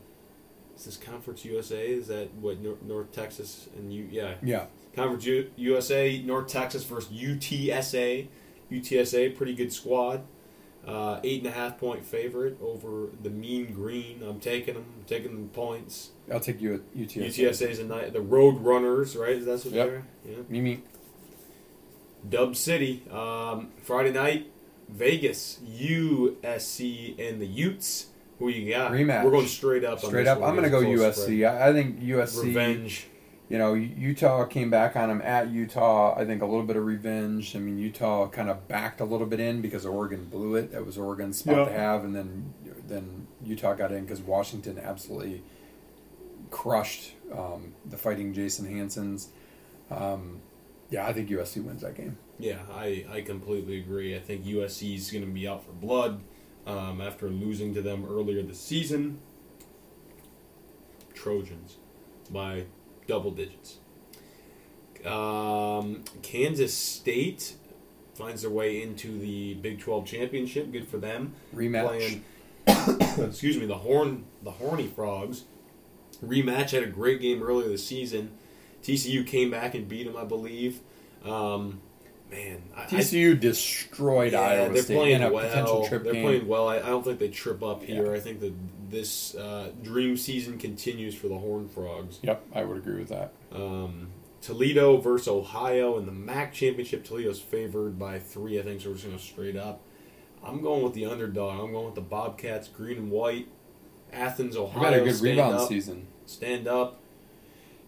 is this Conference USA? Is that what North, North Texas and you? Yeah, Yeah, Conference U, USA, North Texas versus UTSA. UTSA, pretty good squad. Uh, eight and a half point favorite over the Mean Green. I'm taking them. I'm taking the points. I'll take you at UTSA. UTSA's a night. The Road Runners, right? That's what Yep. they're. Yeah. Mimi, Dub City, um, Friday night, Vegas, USC, and the Utes. Who you got? Rematch. We're going straight up. on straight up. one. I'm going to go USC. I, I think. USC. Revenge. You know, Utah came back on them at Utah. I think a little bit of revenge. I mean, Utah kind of backed a little bit in because Oregon blew it. That was Oregon's spot Yeah. to have, and then then Utah got in because Washington absolutely crushed um, the Fighting Jason Hansons. Um, yeah, I think USC wins that game. Yeah, I, I completely agree. I think USC is going to be out for blood um, after losing to them earlier this season. Trojans by double digits. Um, Kansas State finds their way into the Big 12 championship. Good for them. Rematch. Playing, excuse me, the horn, the Horny Frogs. Rematch had a great game earlier this season. TCU came back and beat them, I believe. Um, man, I, I- TCU destroyed yeah, Iowa they're State playing in a well. potential trip they're game. playing well. I, I don't think they trip up here. Yeah. I think that this uh, dream season continues for the Horn Frogs. Yep, I would agree with that. Um, Toledo versus Ohio in the MAC championship. Toledo's favored by three, I think. So we're just going to straight up. I'm going with the underdog. I'm going with the Bobcats, green and white. Athens, We Ohio. got a good stand rebound up, season. Stand up.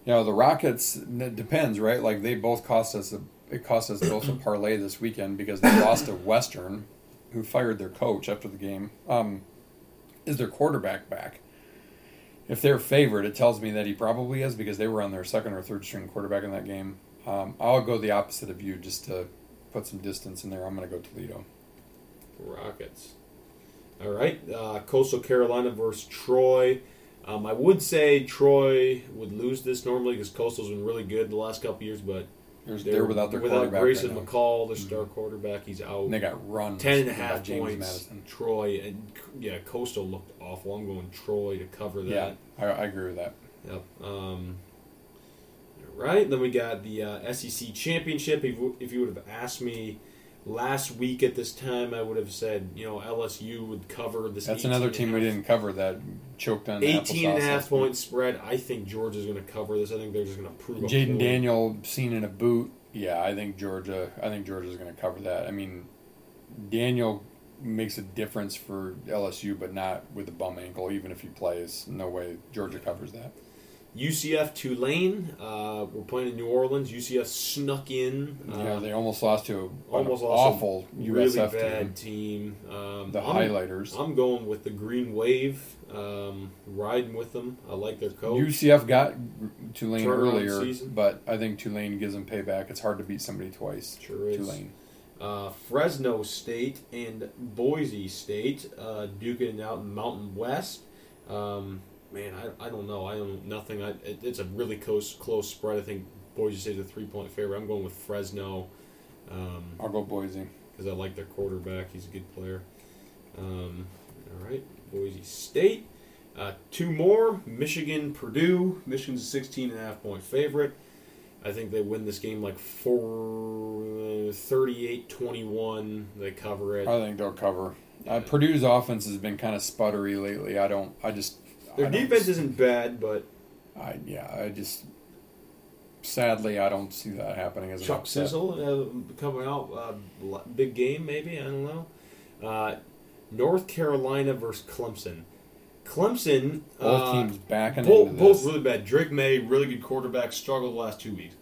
You know, the Rockets. It depends, right? Like they both cost us a. It cost us both a parlay this weekend because they lost to Western, who fired their coach after the game. Um, is their quarterback back? If they're favored, it tells me that he probably is because they were on their second or third string quarterback in that game. Um, I'll go the opposite of you just to put some distance in there. I'm going to go Toledo. Rockets. All right, uh, Coastal Carolina versus Troy. Um, I would say Troy would lose this normally because Coastal's been really good the last couple years, but They're, they're without their without quarterback Grayson right. Mm-hmm. McCall, their star quarterback. He's out. And they got run Ten and a half James points. Madison. Troy and yeah, Coastal looked awful. I'm going Troy to cover that. Yeah, I, I agree with that. Yep. Um, all right. Then we got the uh, SEC championship. If, if you would have asked me last week at this time, I would have said you know LSU would cover this. That's another team we didn't cover that choked on the 18 and a half week. point spread. I think Georgia's going to cover this. I think they're just going to prove. Jayden. Daniel seen in a boot. Yeah, I think Georgia. I think Georgia's going to cover that. I mean, Daniel makes a difference for LSU, but not with a bum ankle. Even if he plays, no way Georgia covers that. UCF Tulane. Uh, we're playing in New Orleans. UCF snuck in. Uh, yeah, they almost lost to an almost lost awful a really USF bad team. team. Um, The I'm, highlighters. I'm going with the Green Wave. Um, riding with them. I like their coach. UCF got Tulane earlier, season. but I think Tulane gives them payback. It's hard to beat somebody twice. Sure is. Tulane. uh, Fresno State and Boise State uh, duking it out in Mountain West. Um, man, I, I don't know. I don't nothing. I, it, it's a really close close spread. I think Boise State's a three point favorite. I'm going with Fresno because I'll go Boise. Because I like their quarterback. He's a good player. Um, all right, Boise State. Uh, two more Michigan, Purdue. Michigan's a 16 and a half point favorite. I think they win this game like four, 38-21. They cover it. I think they'll cover. Uh, Purdue's offense has been kind of sputtery lately. I don't. I just. Their defense isn't bad, but I yeah. I just. Sadly, I don't see that happening as Chuck. Sizzle uh, coming out, uh, big game maybe. I don't know. Uh, North Carolina versus Clemson. Clemson. Both uh, teams backing both, both really bad. Drake Maye, really good quarterback, struggled the last two weeks.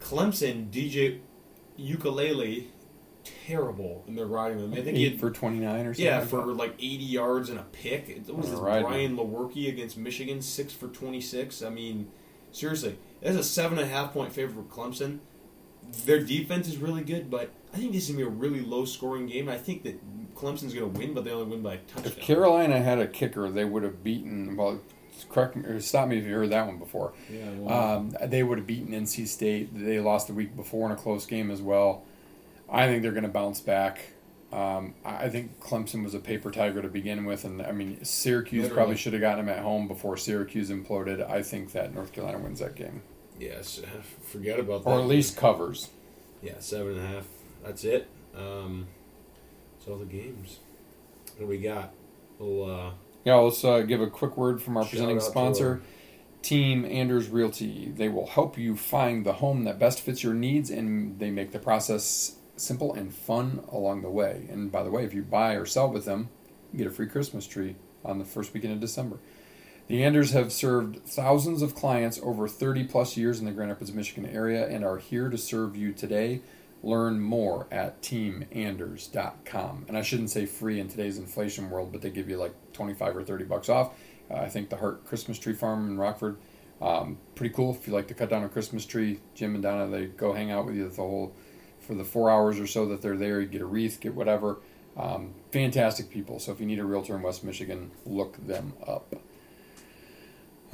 Clemson, DJ Uiagalelei, terrible, and they're riding them. I think he had, for twenty nine or something. yeah for like 80 yards and a pick. It was this Brian Lewerke against Michigan, six for 26. I mean, seriously, that's a seven and a half point favorite for Clemson. Their defense is really good, but I think this is gonna be a really low scoring game. I think that Clemson's gonna win, but they only win by a touchdown. If Carolina had a kicker, they would have beaten. Well, correct me or stop me if you heard that one before. yeah, well, Um, they would have beaten NC State. They lost the week before in a close game as well. I think they're going to bounce back. Um, I think Clemson was a paper tiger to begin with, and I mean Syracuse Literally. probably should have gotten them at home before Syracuse imploded. I think that North Carolina wins that game, yes, forget about that. or at least covers. Yeah, seven and a half. That's it. Um, that's all the games. What do we got? Well, uh, Yeah, let's uh, give a quick word from our presenting sponsor, Team Anders Realty. They will help you find the home that best fits your needs, and they make the process simple and fun along the way. And by the way, if you buy or sell with them, you get a free Christmas tree on the first weekend of December. The Anders have served thousands of clients over 30 plus years in the Grand Rapids, Michigan area and are here to serve you today. Learn more at teamanders.com. And I shouldn't say free in today's inflation world, but they give you like 25 or 30 bucks off. Uh, I think the Hart Christmas Tree Farm in Rockford, um, pretty cool. If you like to cut down a Christmas tree, Jim and Donna, they go hang out with you the whole, for the four hours or so that they're there. You get a wreath, get whatever. Um, fantastic people. So if you need a realtor in West Michigan, look them up.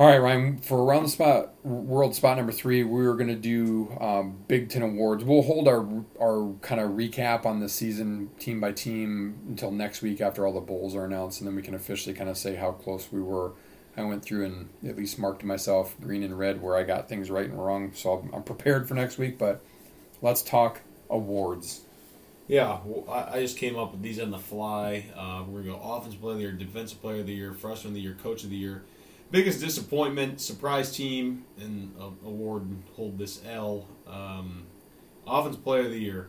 All right, Ryan. For around the spot world spot number three, we were going to do um, Big Ten awards. We'll hold our our kind of recap on the season team by team until next week after all the bowls are announced, and then we can officially kind of say how close we were. I went through and at least marked myself green and red where I got things right and wrong, so I'm prepared for next week. But let's talk awards. yeah, well, I, I just came up with these on the fly. Uh, we're going to go offensive player of the year, defensive player of the year, freshman of the year, coach of the year. Biggest disappointment, surprise team, and uh, award hold this L. Um, offensive player of the year.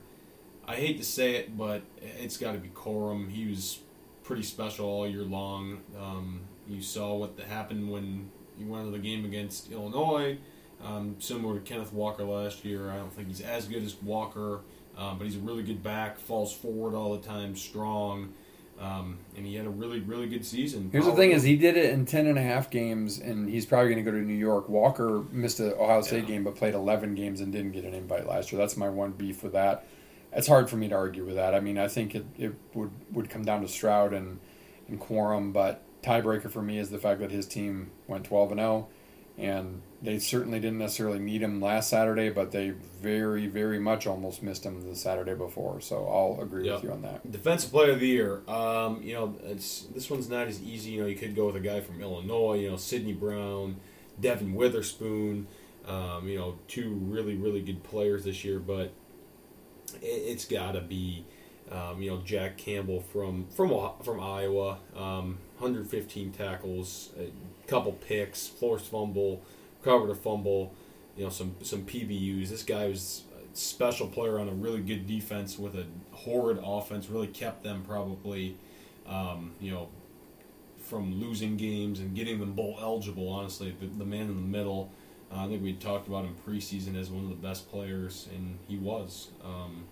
I hate to say it, but it's got to be Corum. He was pretty special all year long. Um, you saw what happened when he went to the game against Illinois. Um, similar to Kenneth Walker last year. I don't think he's as good as Walker, um, but he's a really good back, falls forward all the time, strong, um, and he had a really, really good season. Here's the thing: is he did it in 10 and a half games, and he's probably going to go to New York. Walker missed the Ohio State Yeah. game, but played 11 games and didn't get an invite last year. That's my one beef with that. It's hard for me to argue with that. I mean, I think it, it would would come down to Stroud and and Corum, but tiebreaker for me is the fact that his team went 12 and 0, and they certainly didn't necessarily need him last Saturday, but they very, very much almost missed him the Saturday before. So I'll agree Yeah. with you on that. Defensive player of the year. Um, you know, it's this one's not as easy. You know, you could go with a guy from Illinois. You know, Sydney Brown, Devon Witherspoon. Um, you know, two really really good players this year, but it, it's got to be. Um, you know, Jack Campbell from from from Iowa, um, 115 tackles, a couple picks, forced fumble, recovered a fumble. You know, some some PBUs. This guy was a special player on a really good defense with a horrid offense. Really kept them probably, um, you know, from losing games and getting them bowl eligible. Honestly, the, the man in the middle. Uh, I think we talked about him preseason as one of the best players, and he was. Um,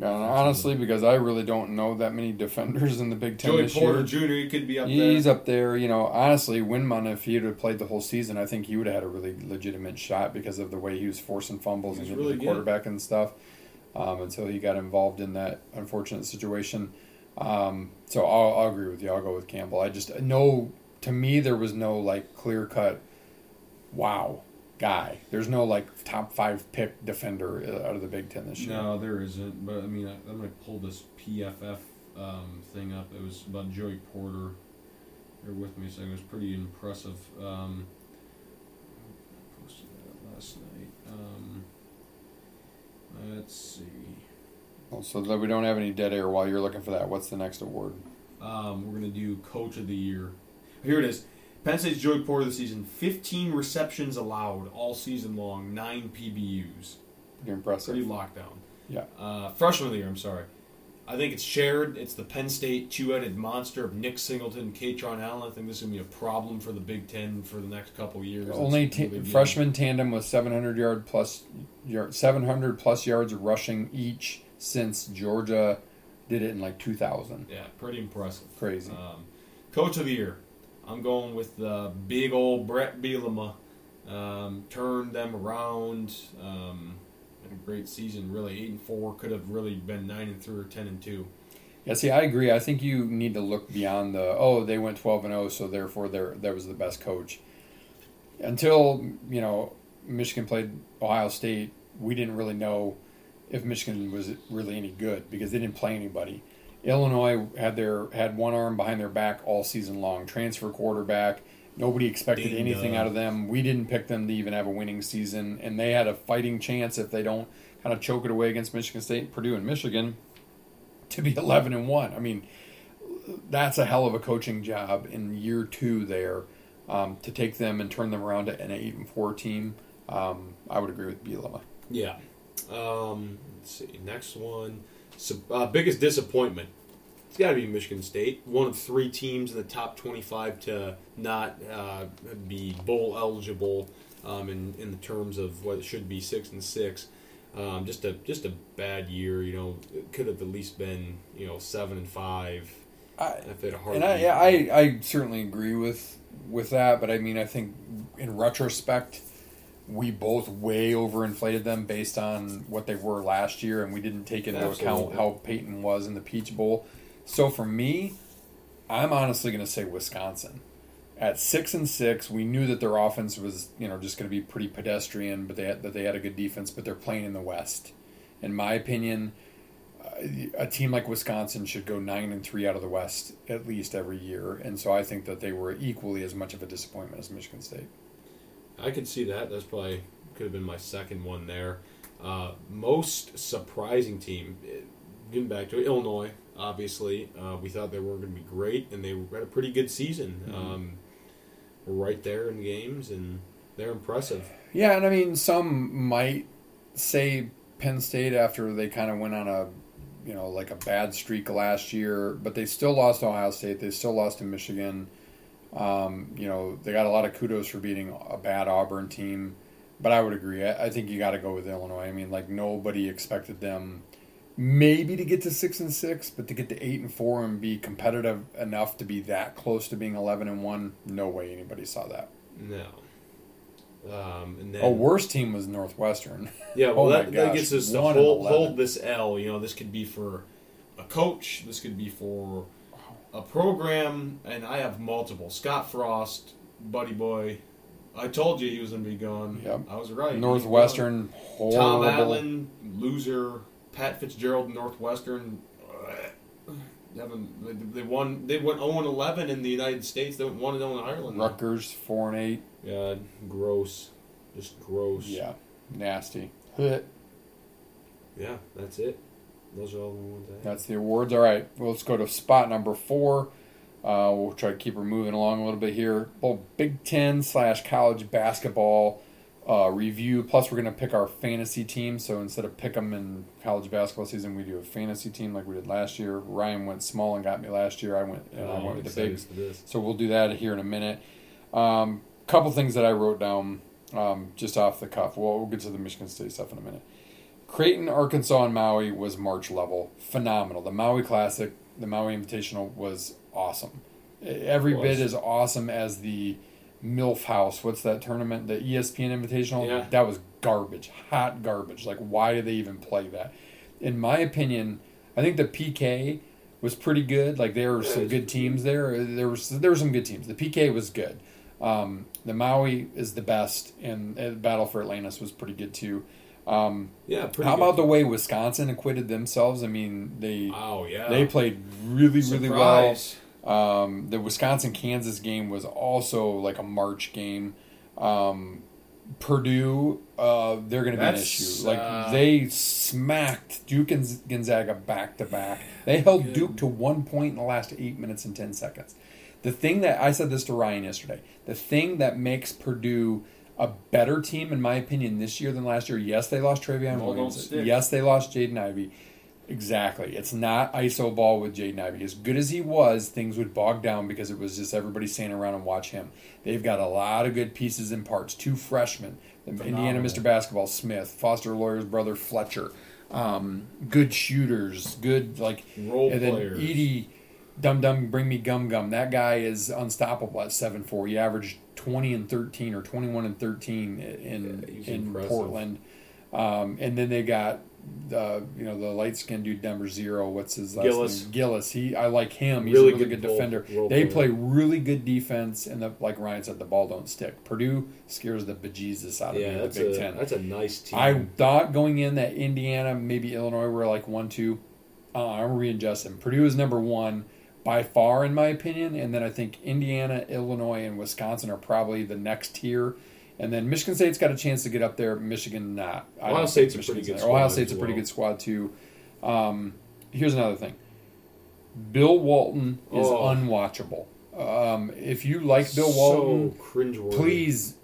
honestly, because I really don't know that many defenders in the Big Ten Joey this Porter year. Jr. He could be up there. He's there. up there, you know. Honestly, Winman, if he would have played the whole season, I think he would have had a really legitimate shot because of the way he was forcing fumbles and He's getting really the good. quarterback and stuff. Um, until he got involved in that unfortunate situation. Um, so I'll, I'll agree with you. I'll go with Campbell. I just no. To me, there was no like clear cut. Wow, guy. There's no like top five pick defender uh, out of the Big Ten this year. No, there isn't. But I mean, I, I'm going to pull this PFF um, thing up. It was about Joey Porter. Bear with me so. It was pretty impressive. Um, I posted that last night. Um, let's see. Well, so that we don't have any dead air while you're looking for that. What's the next award? Um, we're gonna do Coach of the Year. Here it is. Penn State's Joey Porter the season: 15 receptions allowed all season long, nine PBUs. Pretty impressive. Pretty lockdown. Yeah. Uh, freshman of the year. I'm sorry. I think it's shared. It's the Penn State two-headed monster of Nick Singleton, Kaytron Allen. I think this is gonna be a problem for the Big Ten for the next couple years. Only ta- really freshman tandem with 700 yard plus yard, 700 plus yards rushing each since Georgia did it in like 2000. Yeah, pretty impressive. Crazy. Um, Coach of the year. I'm going with the big old Bret Bielema. Um, turned them around. Um, had a great season. Really, eight and four could have really been nine and three or ten and two. Yeah, see, I agree. I think you need to look beyond the oh they went 12 and 0, so therefore they're that was the best coach. Until you know Michigan played Ohio State, we didn't really know if Michigan was really any good because they didn't play anybody. Illinois had their had one arm behind their back all season long. Transfer quarterback. Nobody expected anything up. out of them. We didn't pick them to even have a winning season, and they had a fighting chance if they don't kind of choke it away against Michigan State, Purdue, and Michigan to be 11 and 1. I mean, that's a hell of a coaching job in year two there um, to take them and turn them around to an 8 and 4 team. Um, I would agree with Bielema. Yeah. Um, let's see. Next one. So, uh, biggest disappointment. It's got to be Michigan State. One of three teams in the top 25 to not uh, be bowl eligible um, in, in the terms of what it should be six and six. Um, just a just a bad year. You know, it could have at least been you know seven and five. I, If they had hard and I, yeah, I, I certainly agree with with that, but I mean, I think in retrospect, we both way overinflated them based on what they were last year, and we didn't take into account how Payton was in the Peach Bowl. So for me, I'm honestly going to say Wisconsin. At six and six, we knew that their offense was, you know, just going to be pretty pedestrian, but they had, that they had a good defense. But they're playing in the West. In my opinion, a team like Wisconsin should go nine and three out of the West at least every year, and so I think that they were equally as much of a disappointment as Michigan State. I could see that. That's probably could have been my second one there. Uh, most surprising team, getting back to it, Illinois. Obviously, uh, we thought they were going to be great, and they had a pretty good season. Mhm. Um, were right there in games, and they're impressive. Yeah, and I mean, some might say Penn State after they kind of went on a, you know, like a bad streak last year, but they still lost to Ohio State. They still lost to Michigan. Um, you know, they got a lot of kudos for beating a bad Auburn team, but I would agree. I, I think you got to go with Illinois. I mean, like nobody expected them maybe to get to six and six, but to get to eight and four and be competitive enough to be that close to being eleven and one, no way anybody saw that. No. Um, and then A worst team was Northwestern. Yeah, well, Oh that, that gets us to hold, hold this L. You know, this could be for a coach. This could be for a program, and I have multiple. Scott Frost, Buddy Boy. I told you he was going to be gone. Yep. I was right. Northwestern, Tom. Allen, loser. Pat Fitzgerald, Northwestern. uh, They. They, they won. They went 0 11 in the United States. They went 1 0 in Ireland. Rutgers, four and eight. Yeah, gross. Just gross. Yeah, nasty. Huh. Yeah, that's it. Those are all the ones I. That's the awards. All right, well, let's go to spot number four. Uh, we'll try to keep her moving along a little bit here. Well, Big Ten slash college basketball uh, review. Plus, we're going to pick our fantasy team. So instead of pick them in college basketball season, we do a fantasy team like we did last year. Ryan went small and got me last year. I went and I Oh, went with the bigs. So we'll do that here in a minute. Um, couple things that I wrote down um, just off the cuff. Well, we'll get to the Michigan State stuff in a minute. Creighton, Arkansas, and Maui was March level. Phenomenal. The Maui Classic, the Maui Invitational was awesome. Every Was. bit as awesome as the MILF House. What's that tournament? The ESPN Invitational? Yeah. That was garbage. Hot garbage. Like, why did they even play that? In my opinion, I think the PK was pretty good. Like, there were some good teams there. There was there were some good teams. The PK was good. Um, the Maui is the best, and uh, Battle for Atlantis was pretty good too. Um, Yeah, pretty. how good. about the way Wisconsin acquitted themselves? I mean, they Oh yeah, they played really really well. Um, the Wisconsin Kansas game was also like a March game. Um, Purdue, uh, they're going to be an issue. Like uh, they smacked Duke and Gonzaga back to back. They held Duke to one point in the last eight minutes and ten seconds. The thing that I said this to Ryan yesterday. The thing that makes Purdue a better team, in my opinion, this year than last year. Yes, they lost Trevion Ball Williams. Yes, they lost Jaden Ivey. Exactly. It's not ISO ball with Jaden Ivey. As good as he was, things would bog down because it was just everybody standing around and watch him. They've got a lot of good pieces and parts. Two freshmen, the Indiana Mr. Basketball Smith, Foster Loyer's brother Fletcher, um, good shooters, good like Role and then players. Edey, Dum Dum, bring me gum gum. That guy is unstoppable at seven four. He averaged twenty and thirteen or twenty one and thirteen in Yeah, in impressive. Portland. Um, and then they got the you know the light skinned dude Denver Zero. What's his last Gillis. name? Gillis. He I like him. He's Really a really good good, defender. role they player. play really good defense, and the, like Ryan said, the ball don't stick. Purdue scares the bejesus out of me Yeah, in the Big a Ten. that's a nice team. I thought going in that Indiana, maybe Illinois were like one, two. Uh, I'm readjusting. Purdue is number one by far, in my opinion, and then I think Indiana, Illinois, and Wisconsin are probably the next tier. And then Michigan State's got a chance to get up there. Michigan not. I Ohio State's think a pretty good there. Ohio squad State's a pretty good squad too. Um, here's another thing. Bill Walton is Oh. unwatchable. Um, if you like Bill so Walton, cringeworthy. please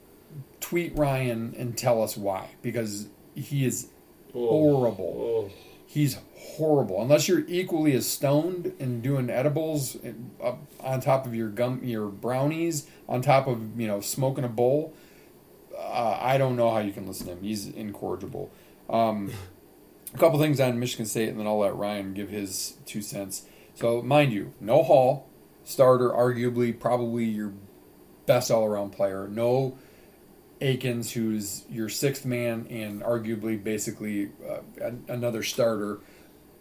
tweet Ryan and tell us why because he is Oh, horrible. oh. He's horrible. Unless you're equally as stoned and doing edibles uh, on top of your gum, your brownies, on top of you know smoking a bowl. Uh, I don't know how you can listen to him. He's incorrigible. Um, a couple things on Michigan State, and then I'll let Ryan give his two cents. So, mind you, no Hall, starter, arguably probably your best all around player. No Akins, who's your sixth man and arguably basically uh, another starter.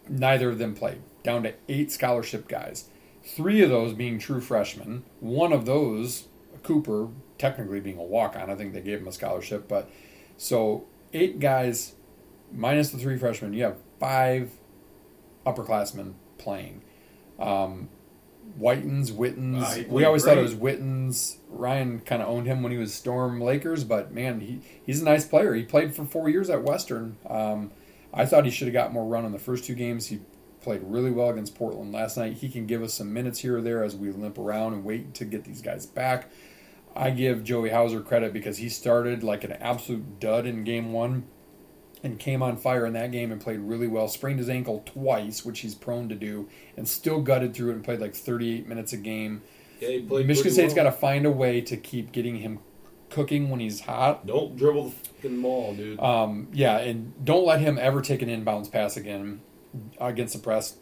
Neither of them played. Down to eight scholarship guys. Three of those being true freshmen. One of those, Cooper, technically being a walk on. I think they gave him a scholarship. But so eight guys minus the three freshmen. You have five upperclassmen playing. Um, Whitens, Wittens. He we always thought it great. was Wittens. Ryan kind of owned him when he was Storm Lakers, but man, he, he's a nice player. He played for four years at Western. Um, I thought he should have got more run in the first two games. He played really well against Portland last night. He can give us some minutes here or there as we limp around and wait to get these guys back. I give Joey Hauser credit because he started like an absolute dud in game one and came on fire in that game and played really well. Sprained his ankle twice, which he's prone to do, and still gutted through it and played like 38 minutes a game. Yeah, he played Michigan State's well. got to find a way to keep getting him cooking when he's hot. Don't dribble the fucking ball, dude. Um, yeah, and don't let him ever take an inbounds pass again against the press.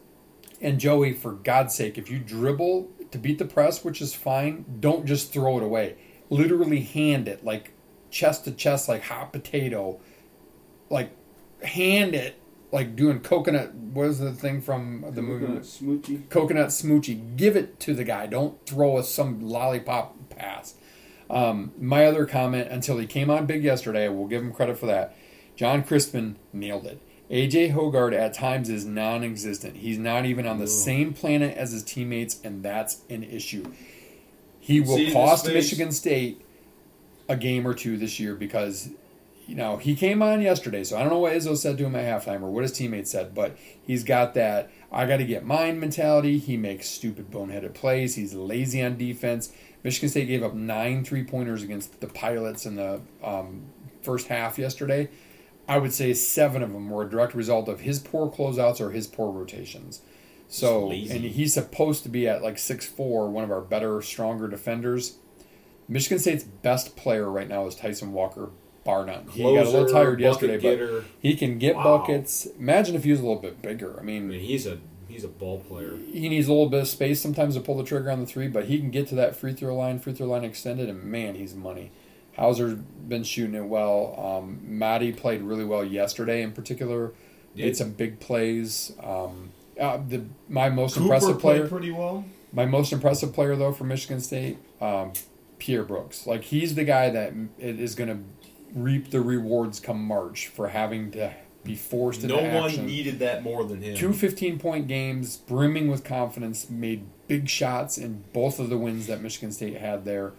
And Joey, for God's sake, if you dribble to beat the press, which is fine, don't just throw it away. Literally hand it, like chest to chest, like hot potato. Like hand it, like doing coconut. What is the thing from the movie? Smoochy. coconut smoochie. Give it to the guy. Don't throw us some lollipop pass. Um, my other comment until he came on big yesterday, I will give him credit for that. John Crispin nailed it. AJ Hoggard at times is non existent. He's not even on the same planet as his teammates, and that's an issue. He will See cost? Michigan State a game or two this year because you know, he came on yesterday, so I don't know what Izzo said to him at halftime or what his teammates said, but he's got that I got to get mine mentality. He makes stupid, boneheaded plays. He's lazy on defense. Michigan State gave up nine three pointers against the Pilots in the um, first half yesterday. I would say seven of them were a direct result of his poor closeouts or his poor rotations. So, and he's supposed to be at like six four, one of our better, stronger defenders. Michigan State's best player right now is Tyson Walker, bar none. He got a little tired yesterday, getter. but he can get Wow. buckets. Imagine if he was a little bit bigger. I I mean, mean, he's a he's a ball player. he needs a little bit of space sometimes to pull the trigger on the three, but he can get to that free throw line, free throw line extended, and man, he's money. Hauser's been shooting it well. Um, Mady played really well yesterday, in particular. Did. Made some big plays. Um, uh, the my most Cooper impressive played player, pretty well. my most impressive player though for Michigan State, um, Pierre Brooks. Like he's the guy that is going to reap the rewards come March for having to be forced into No action. No one needed that more than him. Two 15 point games, brimming with confidence, made big shots in both of the wins that Michigan State had there.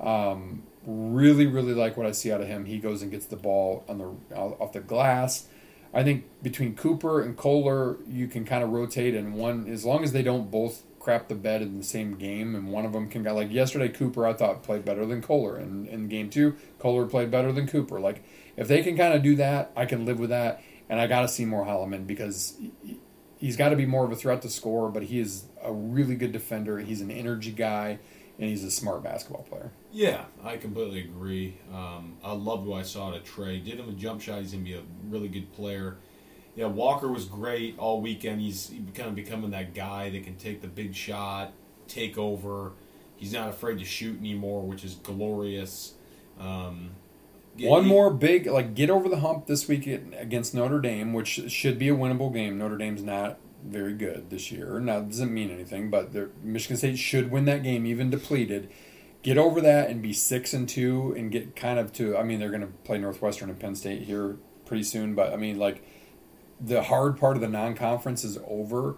Um, really, really like what I see out of him. He goes and gets the ball on the off the glass. I think between Cooper and Kohler, you can kind of rotate, and one as long as they don't both crap the bed in the same game, and one of them can go like yesterday. Cooper I thought played better than Kohler, and in game two, Kohler played better than Cooper. Like if they can kind of do that, I can live with that. And I got to see more Holloman because he- he's got to be more of a threat to score, but he is a really good defender. He's an energy guy, and he's a smart basketball player. Yeah, I completely agree. Um, I loved what I saw at Tre. Did him a jump shot. He's gonna be a really good player. Yeah, Walker was great all weekend. He's kind of becoming that guy that can take the big shot, take over. He's not afraid to shoot anymore, which is glorious. Um, yeah, One more big, like, get over the hump this week against Notre Dame, which should be a winnable game. Notre Dame's not very good this year. Now, it doesn't mean anything, but Michigan State should win that game, even depleted. Get over that and be six and two, and get kind of to. I mean, they're going to play Northwestern and Penn State here pretty soon, but I mean, like, the hard part of the non-conference is over,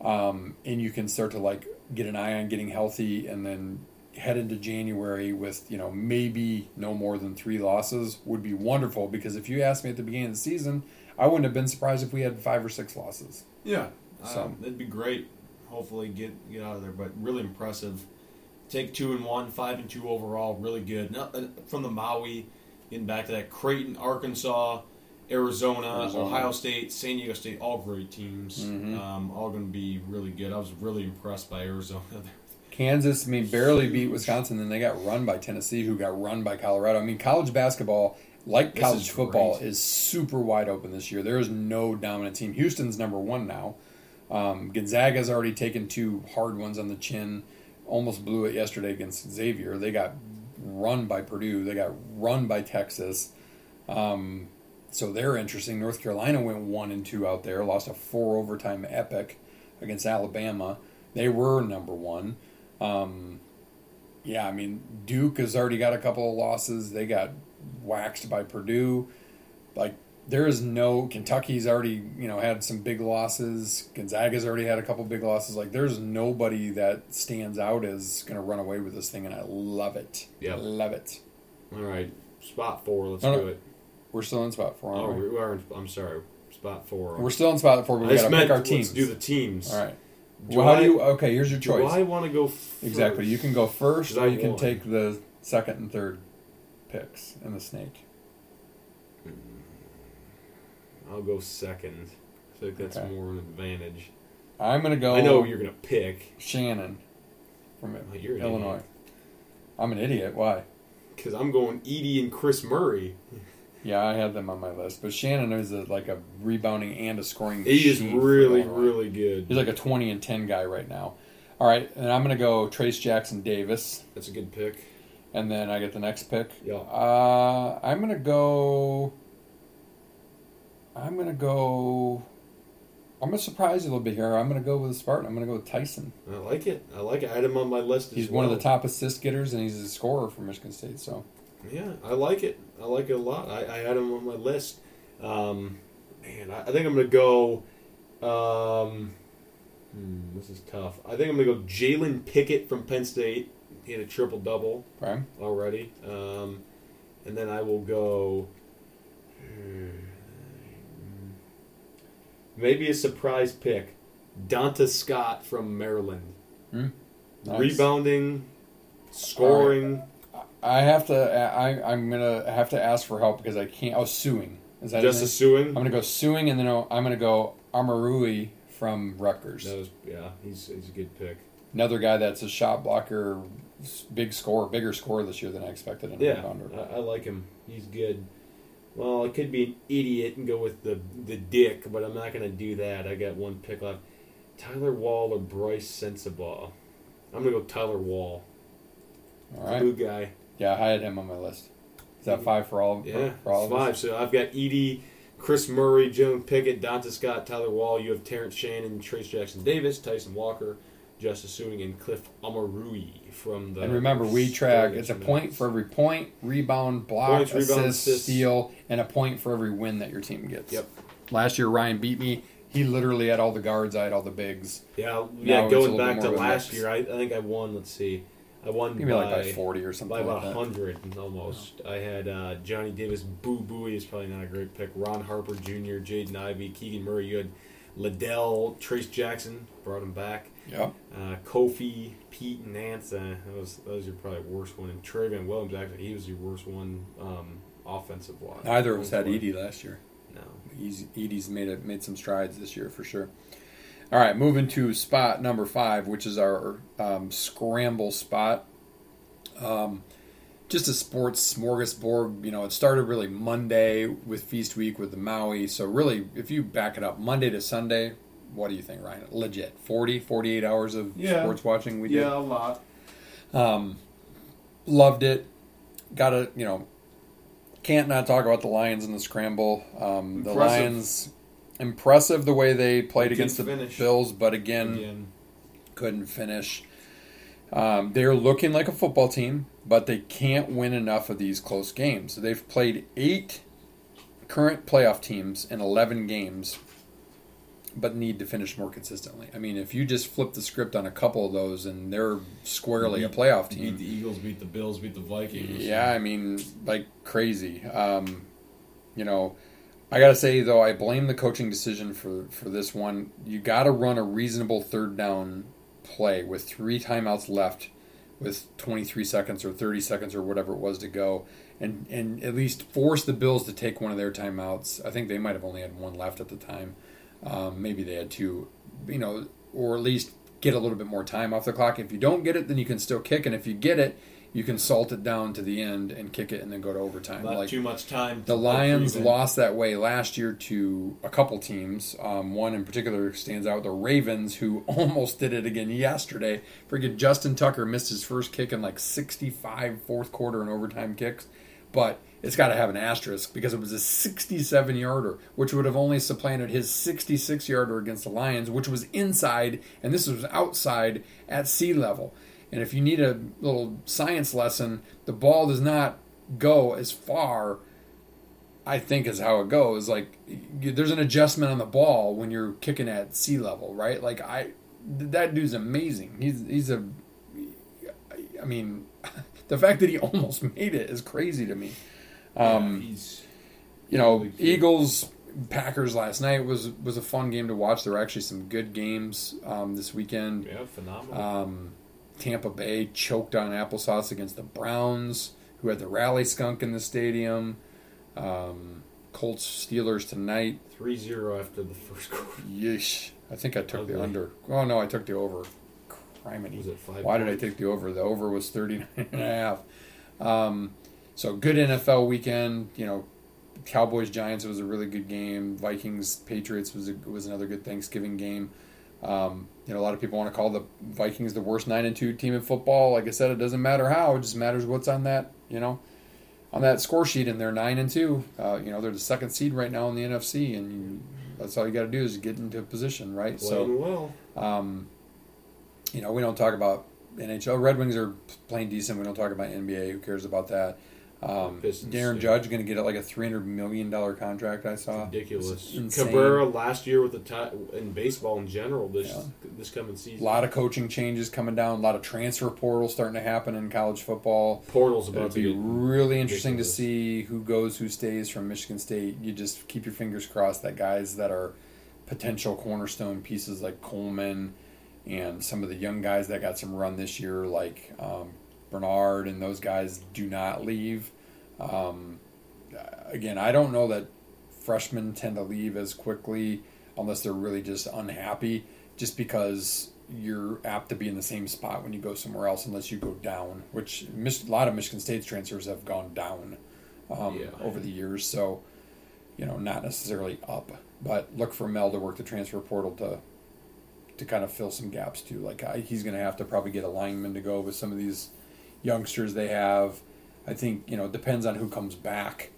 um, and you can start to like get an eye on getting healthy, and then head into January with you know maybe no more than three losses would be wonderful. Because if you asked me at the beginning of the season, I wouldn't have been surprised if we had five or six losses. Yeah, So- um, that'd be great. Hopefully, get get out of there. But really impressive. Take two and one, five and two overall. Really good. Now, uh, from the Maui, getting back to that Creighton, Arkansas, Arizona, Arizona. Ohio State, San Diego State, all great teams. Mhm. Um, all going to be really good. I was really impressed by Arizona. Kansas, I mean, barely beat Wisconsin, then they got run by Tennessee, who got run by Colorado. I mean, college basketball, like This college is football, great. is super wide open this year. There is no dominant team. Houston's number one now. Um, Gonzaga's already taken two hard ones on the chin. Almost blew it yesterday against Xavier. They got run by Purdue. They got run by Texas. Um, so they're interesting. North Carolina went one and two out there, lost a four overtime epic against Alabama. They were number one. Um, yeah, I mean Duke has already got a couple of losses. They got waxed by Purdue. Like there is no Kentucky's already you know had some big losses. Gonzaga's already had a couple big losses. Like there's nobody that stands out as going to run away with this thing, and I love it. Yep. love it. all right, spot four. Let's No, no. do it. We're still in spot four. Oh, Aren't we? we are. In, I'm sorry, spot four. We're still in spot four. But I we got to pick our let's teams. do the teams. All right. Do well, how I- do you? Okay, here's your Do choice. I want to go first? Exactly. You can go first, or you can take the second and third picks in the snake. Hmm. I'll go second. I think that's Okay. more an advantage. I'm gonna go. I know you're gonna pick Shannon from Oh, Illinois. I'm an idiot. Why? because I'm going Edey and Kris Murray. Yeah, I had them on my list, but Shannon is a, like a rebounding and a scoring. He is really, really good. He's like a 20 and 10 guy right now. All right, and I'm gonna go Trayce Jackson Davis, That's a good pick. and then I get the next pick. Yeah. Uh, I'm gonna go. I'm gonna go. I'm gonna surprise you a little bit here. I'm gonna go with Spartan. I'm gonna go with Tyson. I like it. I like it. I had him on my list. He's as one of the top assist getters, and he's a scorer for Michigan State. So Yeah, I like it. I like it a lot. I, I had him on my list. Um, man, I, I think I'm gonna go. Um, hmm, this is tough. I think I'm gonna go Jalen Pickett from Penn State. He had a triple double okay, already. Um, and then I will go. Maybe a surprise pick. Donta Scott from Maryland. Hmm, nice. Rebounding, scoring. I have to. I I'm gonna have to ask for help because I can't. I was Sueing. Is that Justice Sueing. I'm gonna go Sueing, and then I'm gonna go Omoruyi from Rutgers. That was yeah. He's he's a good pick. Another guy that's a shot blocker, big scorer, bigger scorer this year than I expected. In Yeah. I, I like him. He's good. Well, I could be an idiot and go with the the dick, but I'm not gonna do that. I got one pick left. Tyler Wahl or Brice Sensabaugh. I'm gonna go Tyler Wahl. All right. Blue guy. Yeah, I had him on my list. Is that five for all? Yeah, for all it's of us? five. So I've got Edey, Kris Murray, Jalen Pickett, Donta Scott, Tyler Wahl. You have Terrence Shannon, Trayce Jackson Davis, Tyson Walker, Justice Sueing, and Cliff Omoruyi from the. And remember, we track. It's a point for every point, rebound, block, Points, assist, rebound, assist. steal, and a point for every win that your team gets. Yep. Last year, Ryan beat me. He literally had all the guards. I had all the bigs. Yeah, yeah. Going back to more of a last year, I, I think I won. Let's see. I won maybe by, like by forty or something by about like hundred almost. I had uh, Johnny Davis, Boo Buie is probably not a great pick. Ron Harper Jr., Jaden Ivey, Keegan Murray. You had Liddell, Trayce Jackson brought him back. Yeah, Uh, Kofi, Pete, Nance. Uh, that was that was your probably worst one. And Trevion Williams actually he was your worst one um, offensive wise. neither of us had Edey last year. No. He's, Edey's made it made some strides this year for sure. All right, moving to spot number five, which is our um, scramble spot. Um, just a sports smorgasbord. You know, it started really Monday with Feast Week with the Maui. So really, if you back it up, Monday to Sunday, what do you think, Ryan? Legit, 40, 48 hours of Yeah. sports watching we did. Yeah, a lot. Um, loved it. Got to, you know, can't not talk about the Lions in the scramble. Um, the Lions, impressive the way they played against the finish. Bills, but again, Again. couldn't finish. Um, they're looking like a football team, but they can't win enough of these close games. They've played eight current playoff teams in 11 games, but need to finish more consistently. I mean, if you just flip the script on a couple of those and they're squarely a Beat- playoff Beat the Eagles, beat the Bills, beat the Vikings. yeah, I mean, like crazy. Um, you know, I gotta say though, I blame the coaching decision for for this one. You got to run a reasonable third down play with three timeouts left, with 23 seconds or 30 seconds or whatever it was to go, and and at least force the Bills to take one of their timeouts. I think they might have only had one left at the time. Um, maybe they had two. You know, or at least get a little bit more time off the clock. If you don't get it, then you can still kick, and if you get it, you can salt it down to the end and kick it and then go to overtime. Not like too much time. the Lions lost that way last year to a couple teams. Um, one in particular stands out: the Ravens, who almost did it again yesterday. Forget Justin Tucker missed his first kick in like 65 fourth quarter and overtime kicks, but it's got to have an asterisk because it was a 67 yarder, which would have only supplanted his 66 yarder against the Lions, which was inside, and this was outside at sea level. And if you need a little science lesson, the ball does not go as far. I think is how it goes. Like there's an adjustment on the ball when you're kicking at sea level, right? Like I, that dude's amazing. He's he's a. I mean, the fact that he almost made it is crazy to me. Um, yeah, he's you know. Eagles Packers last night was was a fun game to watch. There were actually some good games um, this weekend. Yeah, phenomenal. Um, Tampa Bay choked on applesauce against the Browns, who had the rally skunk in the stadium. Um, Colts Steelers tonight. 3-0 after the first quarter. Yeesh. I think I took the under. Oh no, I took the over. Criminy. Was it five Why did I take the over? The over was 39 and a half. Um, so good NFL weekend. You know, Cowboys Giants it was a really good game. Vikings Patriots was a, was another good Thanksgiving game. Um, you know, a lot of people want to call the Vikings the worst nine and two team in football. Like I said, it doesn't matter how; it just matters what's on that. You know, on that score sheet, and they're nine and two. Uh, you know, they're the second seed right now in the NFC, and you, that's all you got to do is get into a position, right? Playing well. Um, you know, we don't talk about NHL. Red Wings are playing decent. We don't talk about NBA. Who cares about that? Um, Pistons, Darren yeah. Judge going to get like a three hundred million dollar contract. I saw Ridiculous. Cabrera last year with the tie in baseball in general this Yeah. this coming season. A lot of coaching changes coming down. A lot of transfer portals starting to happen in college football. Portal's about It'd to be really interesting to see who goes, who stays from Michigan State. You just keep your fingers crossed that guys that are potential cornerstone pieces like Coleman and some of the young guys that got some run this year, like um, Bernard and those guys, do not leave. Um, again, I don't know that freshmen tend to leave as quickly unless they're really just unhappy, just because you're apt to be in the same spot when you go somewhere else unless you go down, which a lot of Michigan State's transfers have gone down um, Yeah. over the years. So, you know, not necessarily up, but look for Mel to work the transfer portal to to kind of fill some gaps too. Like I, he's going to have to probably get a lineman to go with some of these youngsters they have. I think you know it depends on who comes back.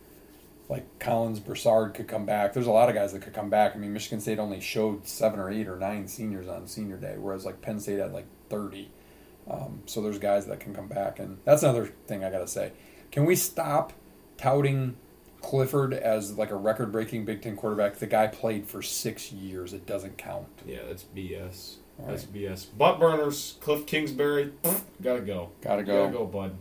Like Collins, Broussard could come back. There's a lot of guys that could come back. I mean, Michigan State only showed seven or eight or nine seniors on senior day, whereas like Penn State had like thirty. Um, so there's guys that can come back, and that's another thing I gotta say. Can we stop touting Clifford as like a record-breaking Big Ten quarterback? The guy played for six years. It doesn't count. Yeah, that's BS. That's right. BS. Butt burners, Cliff Kingsbury, gotta go. Gotta go. Gotta go, bud.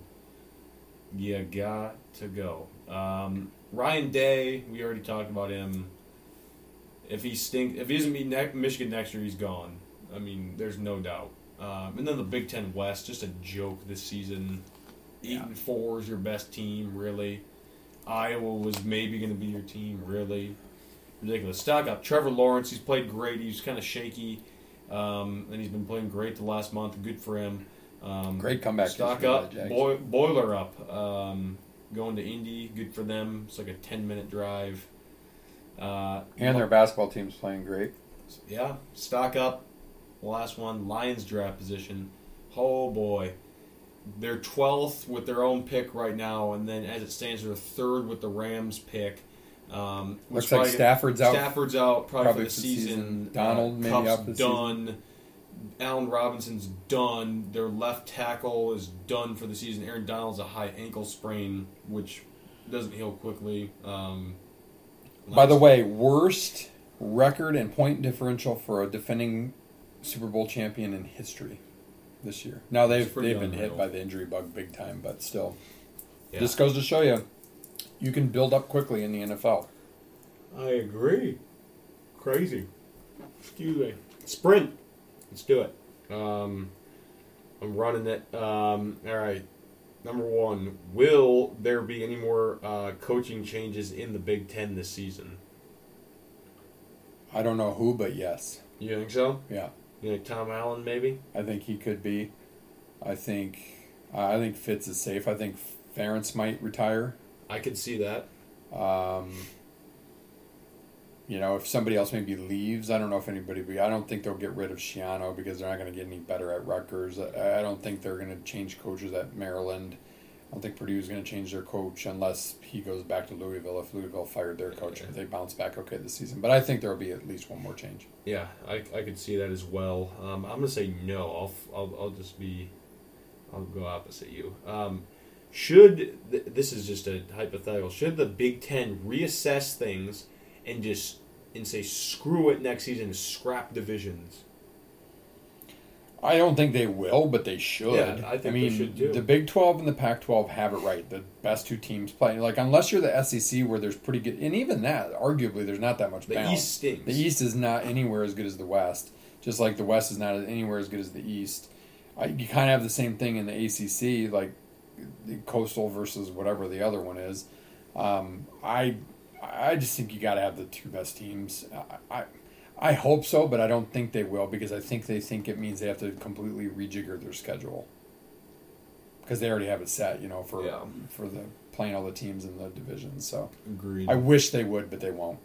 You got to go. Um, Ryan Day, we already talked about him. If he stink, if he doesn't beat ne- Michigan next year, he's gone. I mean, there's no doubt. Um, and then the Big Ten West, just a joke this season. Eight Yeah. and four is your best team, really. Iowa was maybe going to be your team, really. Ridiculous. Stock up. Trevor Lawrence, he's played great. He's kind of shaky, um, and he's been playing great the last month. Good for him. Um, Great comeback Stock up. boiler up. Um, going to Indy, good for them. It's like a ten minute drive. Uh, And their basketball team's playing great. yeah, stock up. Last one, Lions draft position. Oh boy, they're twelfth with their own pick right now, and then as it stands, they're third with the Rams pick. Um, Looks like Stafford's out. Stafford's out probably, probably for the season. season. Donald uh, maybe Kupp's out for the season. done. Allen Robinson's done. Their left tackle is done for the season. Aaron Donald's a high ankle sprain, which doesn't heal quickly. Um, By the way, worst record and point differential for a defending Super Bowl champion in history this year. Now they've they've been hit by the injury bug big time, but still, Yeah. this goes to show you you can build up quickly in the NFL. I agree. Crazy. Excuse me. Sprint. Let's do it. Um, I'm running it. Um, all right. Number one, will there be any more uh, coaching changes in the Big Ten this season? I don't know who, but yes, You think so? yeah, You think Tom Allen maybe? I think he could be. I think I think Fitz is safe. I think Ferentz might retire. I could see that. Um, you know, if somebody else maybe leaves, I don't know if anybody. Be, I don't think they'll get rid of Schiano because they're not going to get any better at Rutgers. I, I don't think they're going to change coaches at Maryland. I don't think Purdue's going to change their coach unless he goes back to Louisville. If Louisville fired their coach, if they bounce back okay this season, but I think there will be at least one more change. Yeah, I, I could see that as well. Um, I'm gonna say no. I'll, I'll I'll just be, I'll go opposite you. Um, should this is just a hypothetical? Should the Big Ten reassess things and just and say screw it next season, and scrap divisions? I don't think they will, but they should. Yeah, I think they mean, should too. The Big Twelve and the Pac twelve have it right. The best two teams play. Like unless you're the SEC, where there's pretty good, and even that, arguably, there's not that much The balance. East stinks. The East is not anywhere as good as the West. Just like the West is not anywhere as good as the East. I, you kind of have the same thing in the ACC, like the Coastal versus whatever the other one is. Um, I I just think you got to have the two best teams. I, I I hope so, but I don't think they will because I think they think it means they have to completely rejigger their schedule because they already have it set, you know, for Yeah. for the playing all the teams in the division. So Agreed. I wish they would, but they won't.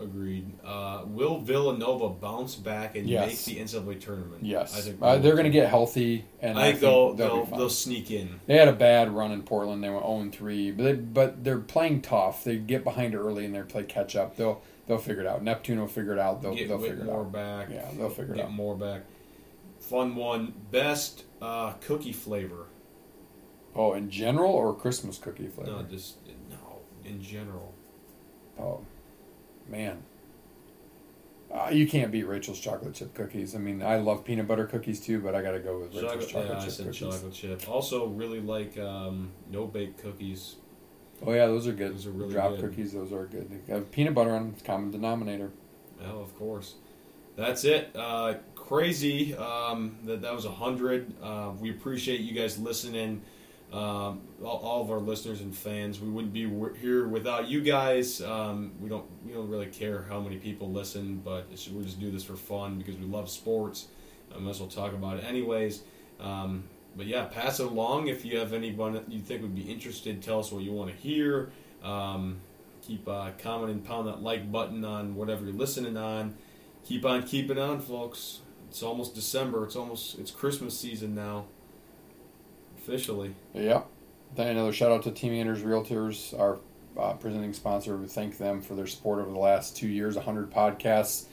Agreed. Uh, will Villanova bounce back and Yes. make the NCAA tournament? Yes, I think uh, they they're going to get healthy, and I think they'll they'll, they'll, be fine. they'll sneak in. They had a bad run in Portland. They went 0 3, but they, but they're playing tough. They get behind early and they play catch up. They'll they'll figure it out. Neptune will figure it out. They'll get they'll figure it out. back. Yeah, they'll figure it out. more back. Fun one. Best uh, cookie flavor. Oh, in general or Christmas cookie flavor? No, just no. In general. Oh, man. Uh, you can't beat Rachel's chocolate chip cookies. I mean, I love peanut butter cookies too, but I got to go with Rachel's Chocolate, chocolate yeah, I chip said cookies. chocolate chip. Also, really like um, no bake cookies. Oh yeah, those are good. Those are really Drop good. cookies. Those are good. They have peanut butter on. Common denominator. Well, of course. That's it. Uh, crazy um, that that was a hundred. Uh, we appreciate you guys listening. Um, all, all of our listeners and fans. We wouldn't be here without you guys. Um, we don't we don't really care how many people listen, but we just do this for fun because we love sports. I might as well talk about it anyways. Um, but yeah, pass it along if you have anyone you think would be interested. Tell us what you want to hear. Um, keep uh, commenting, pound that like button on whatever you're listening on. Keep on keeping on, folks. It's almost December. It's almost it's Christmas season now. Officially. Yep. Then another shout out to Team Anders Realtors, our uh, presenting sponsor. We thank them for their support over the last two years. 100 podcasts.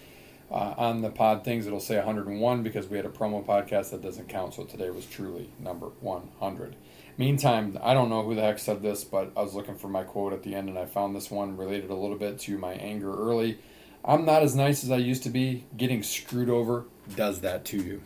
Uh, on the pod things, it'll say 101 because we had a promo podcast that doesn't count. So today was truly number 100. Meantime, I don't know who the heck said this, but I was looking for my quote at the end and I found this one related a little bit to my anger early. I'm not as nice as I used to be. Getting screwed over does that to you.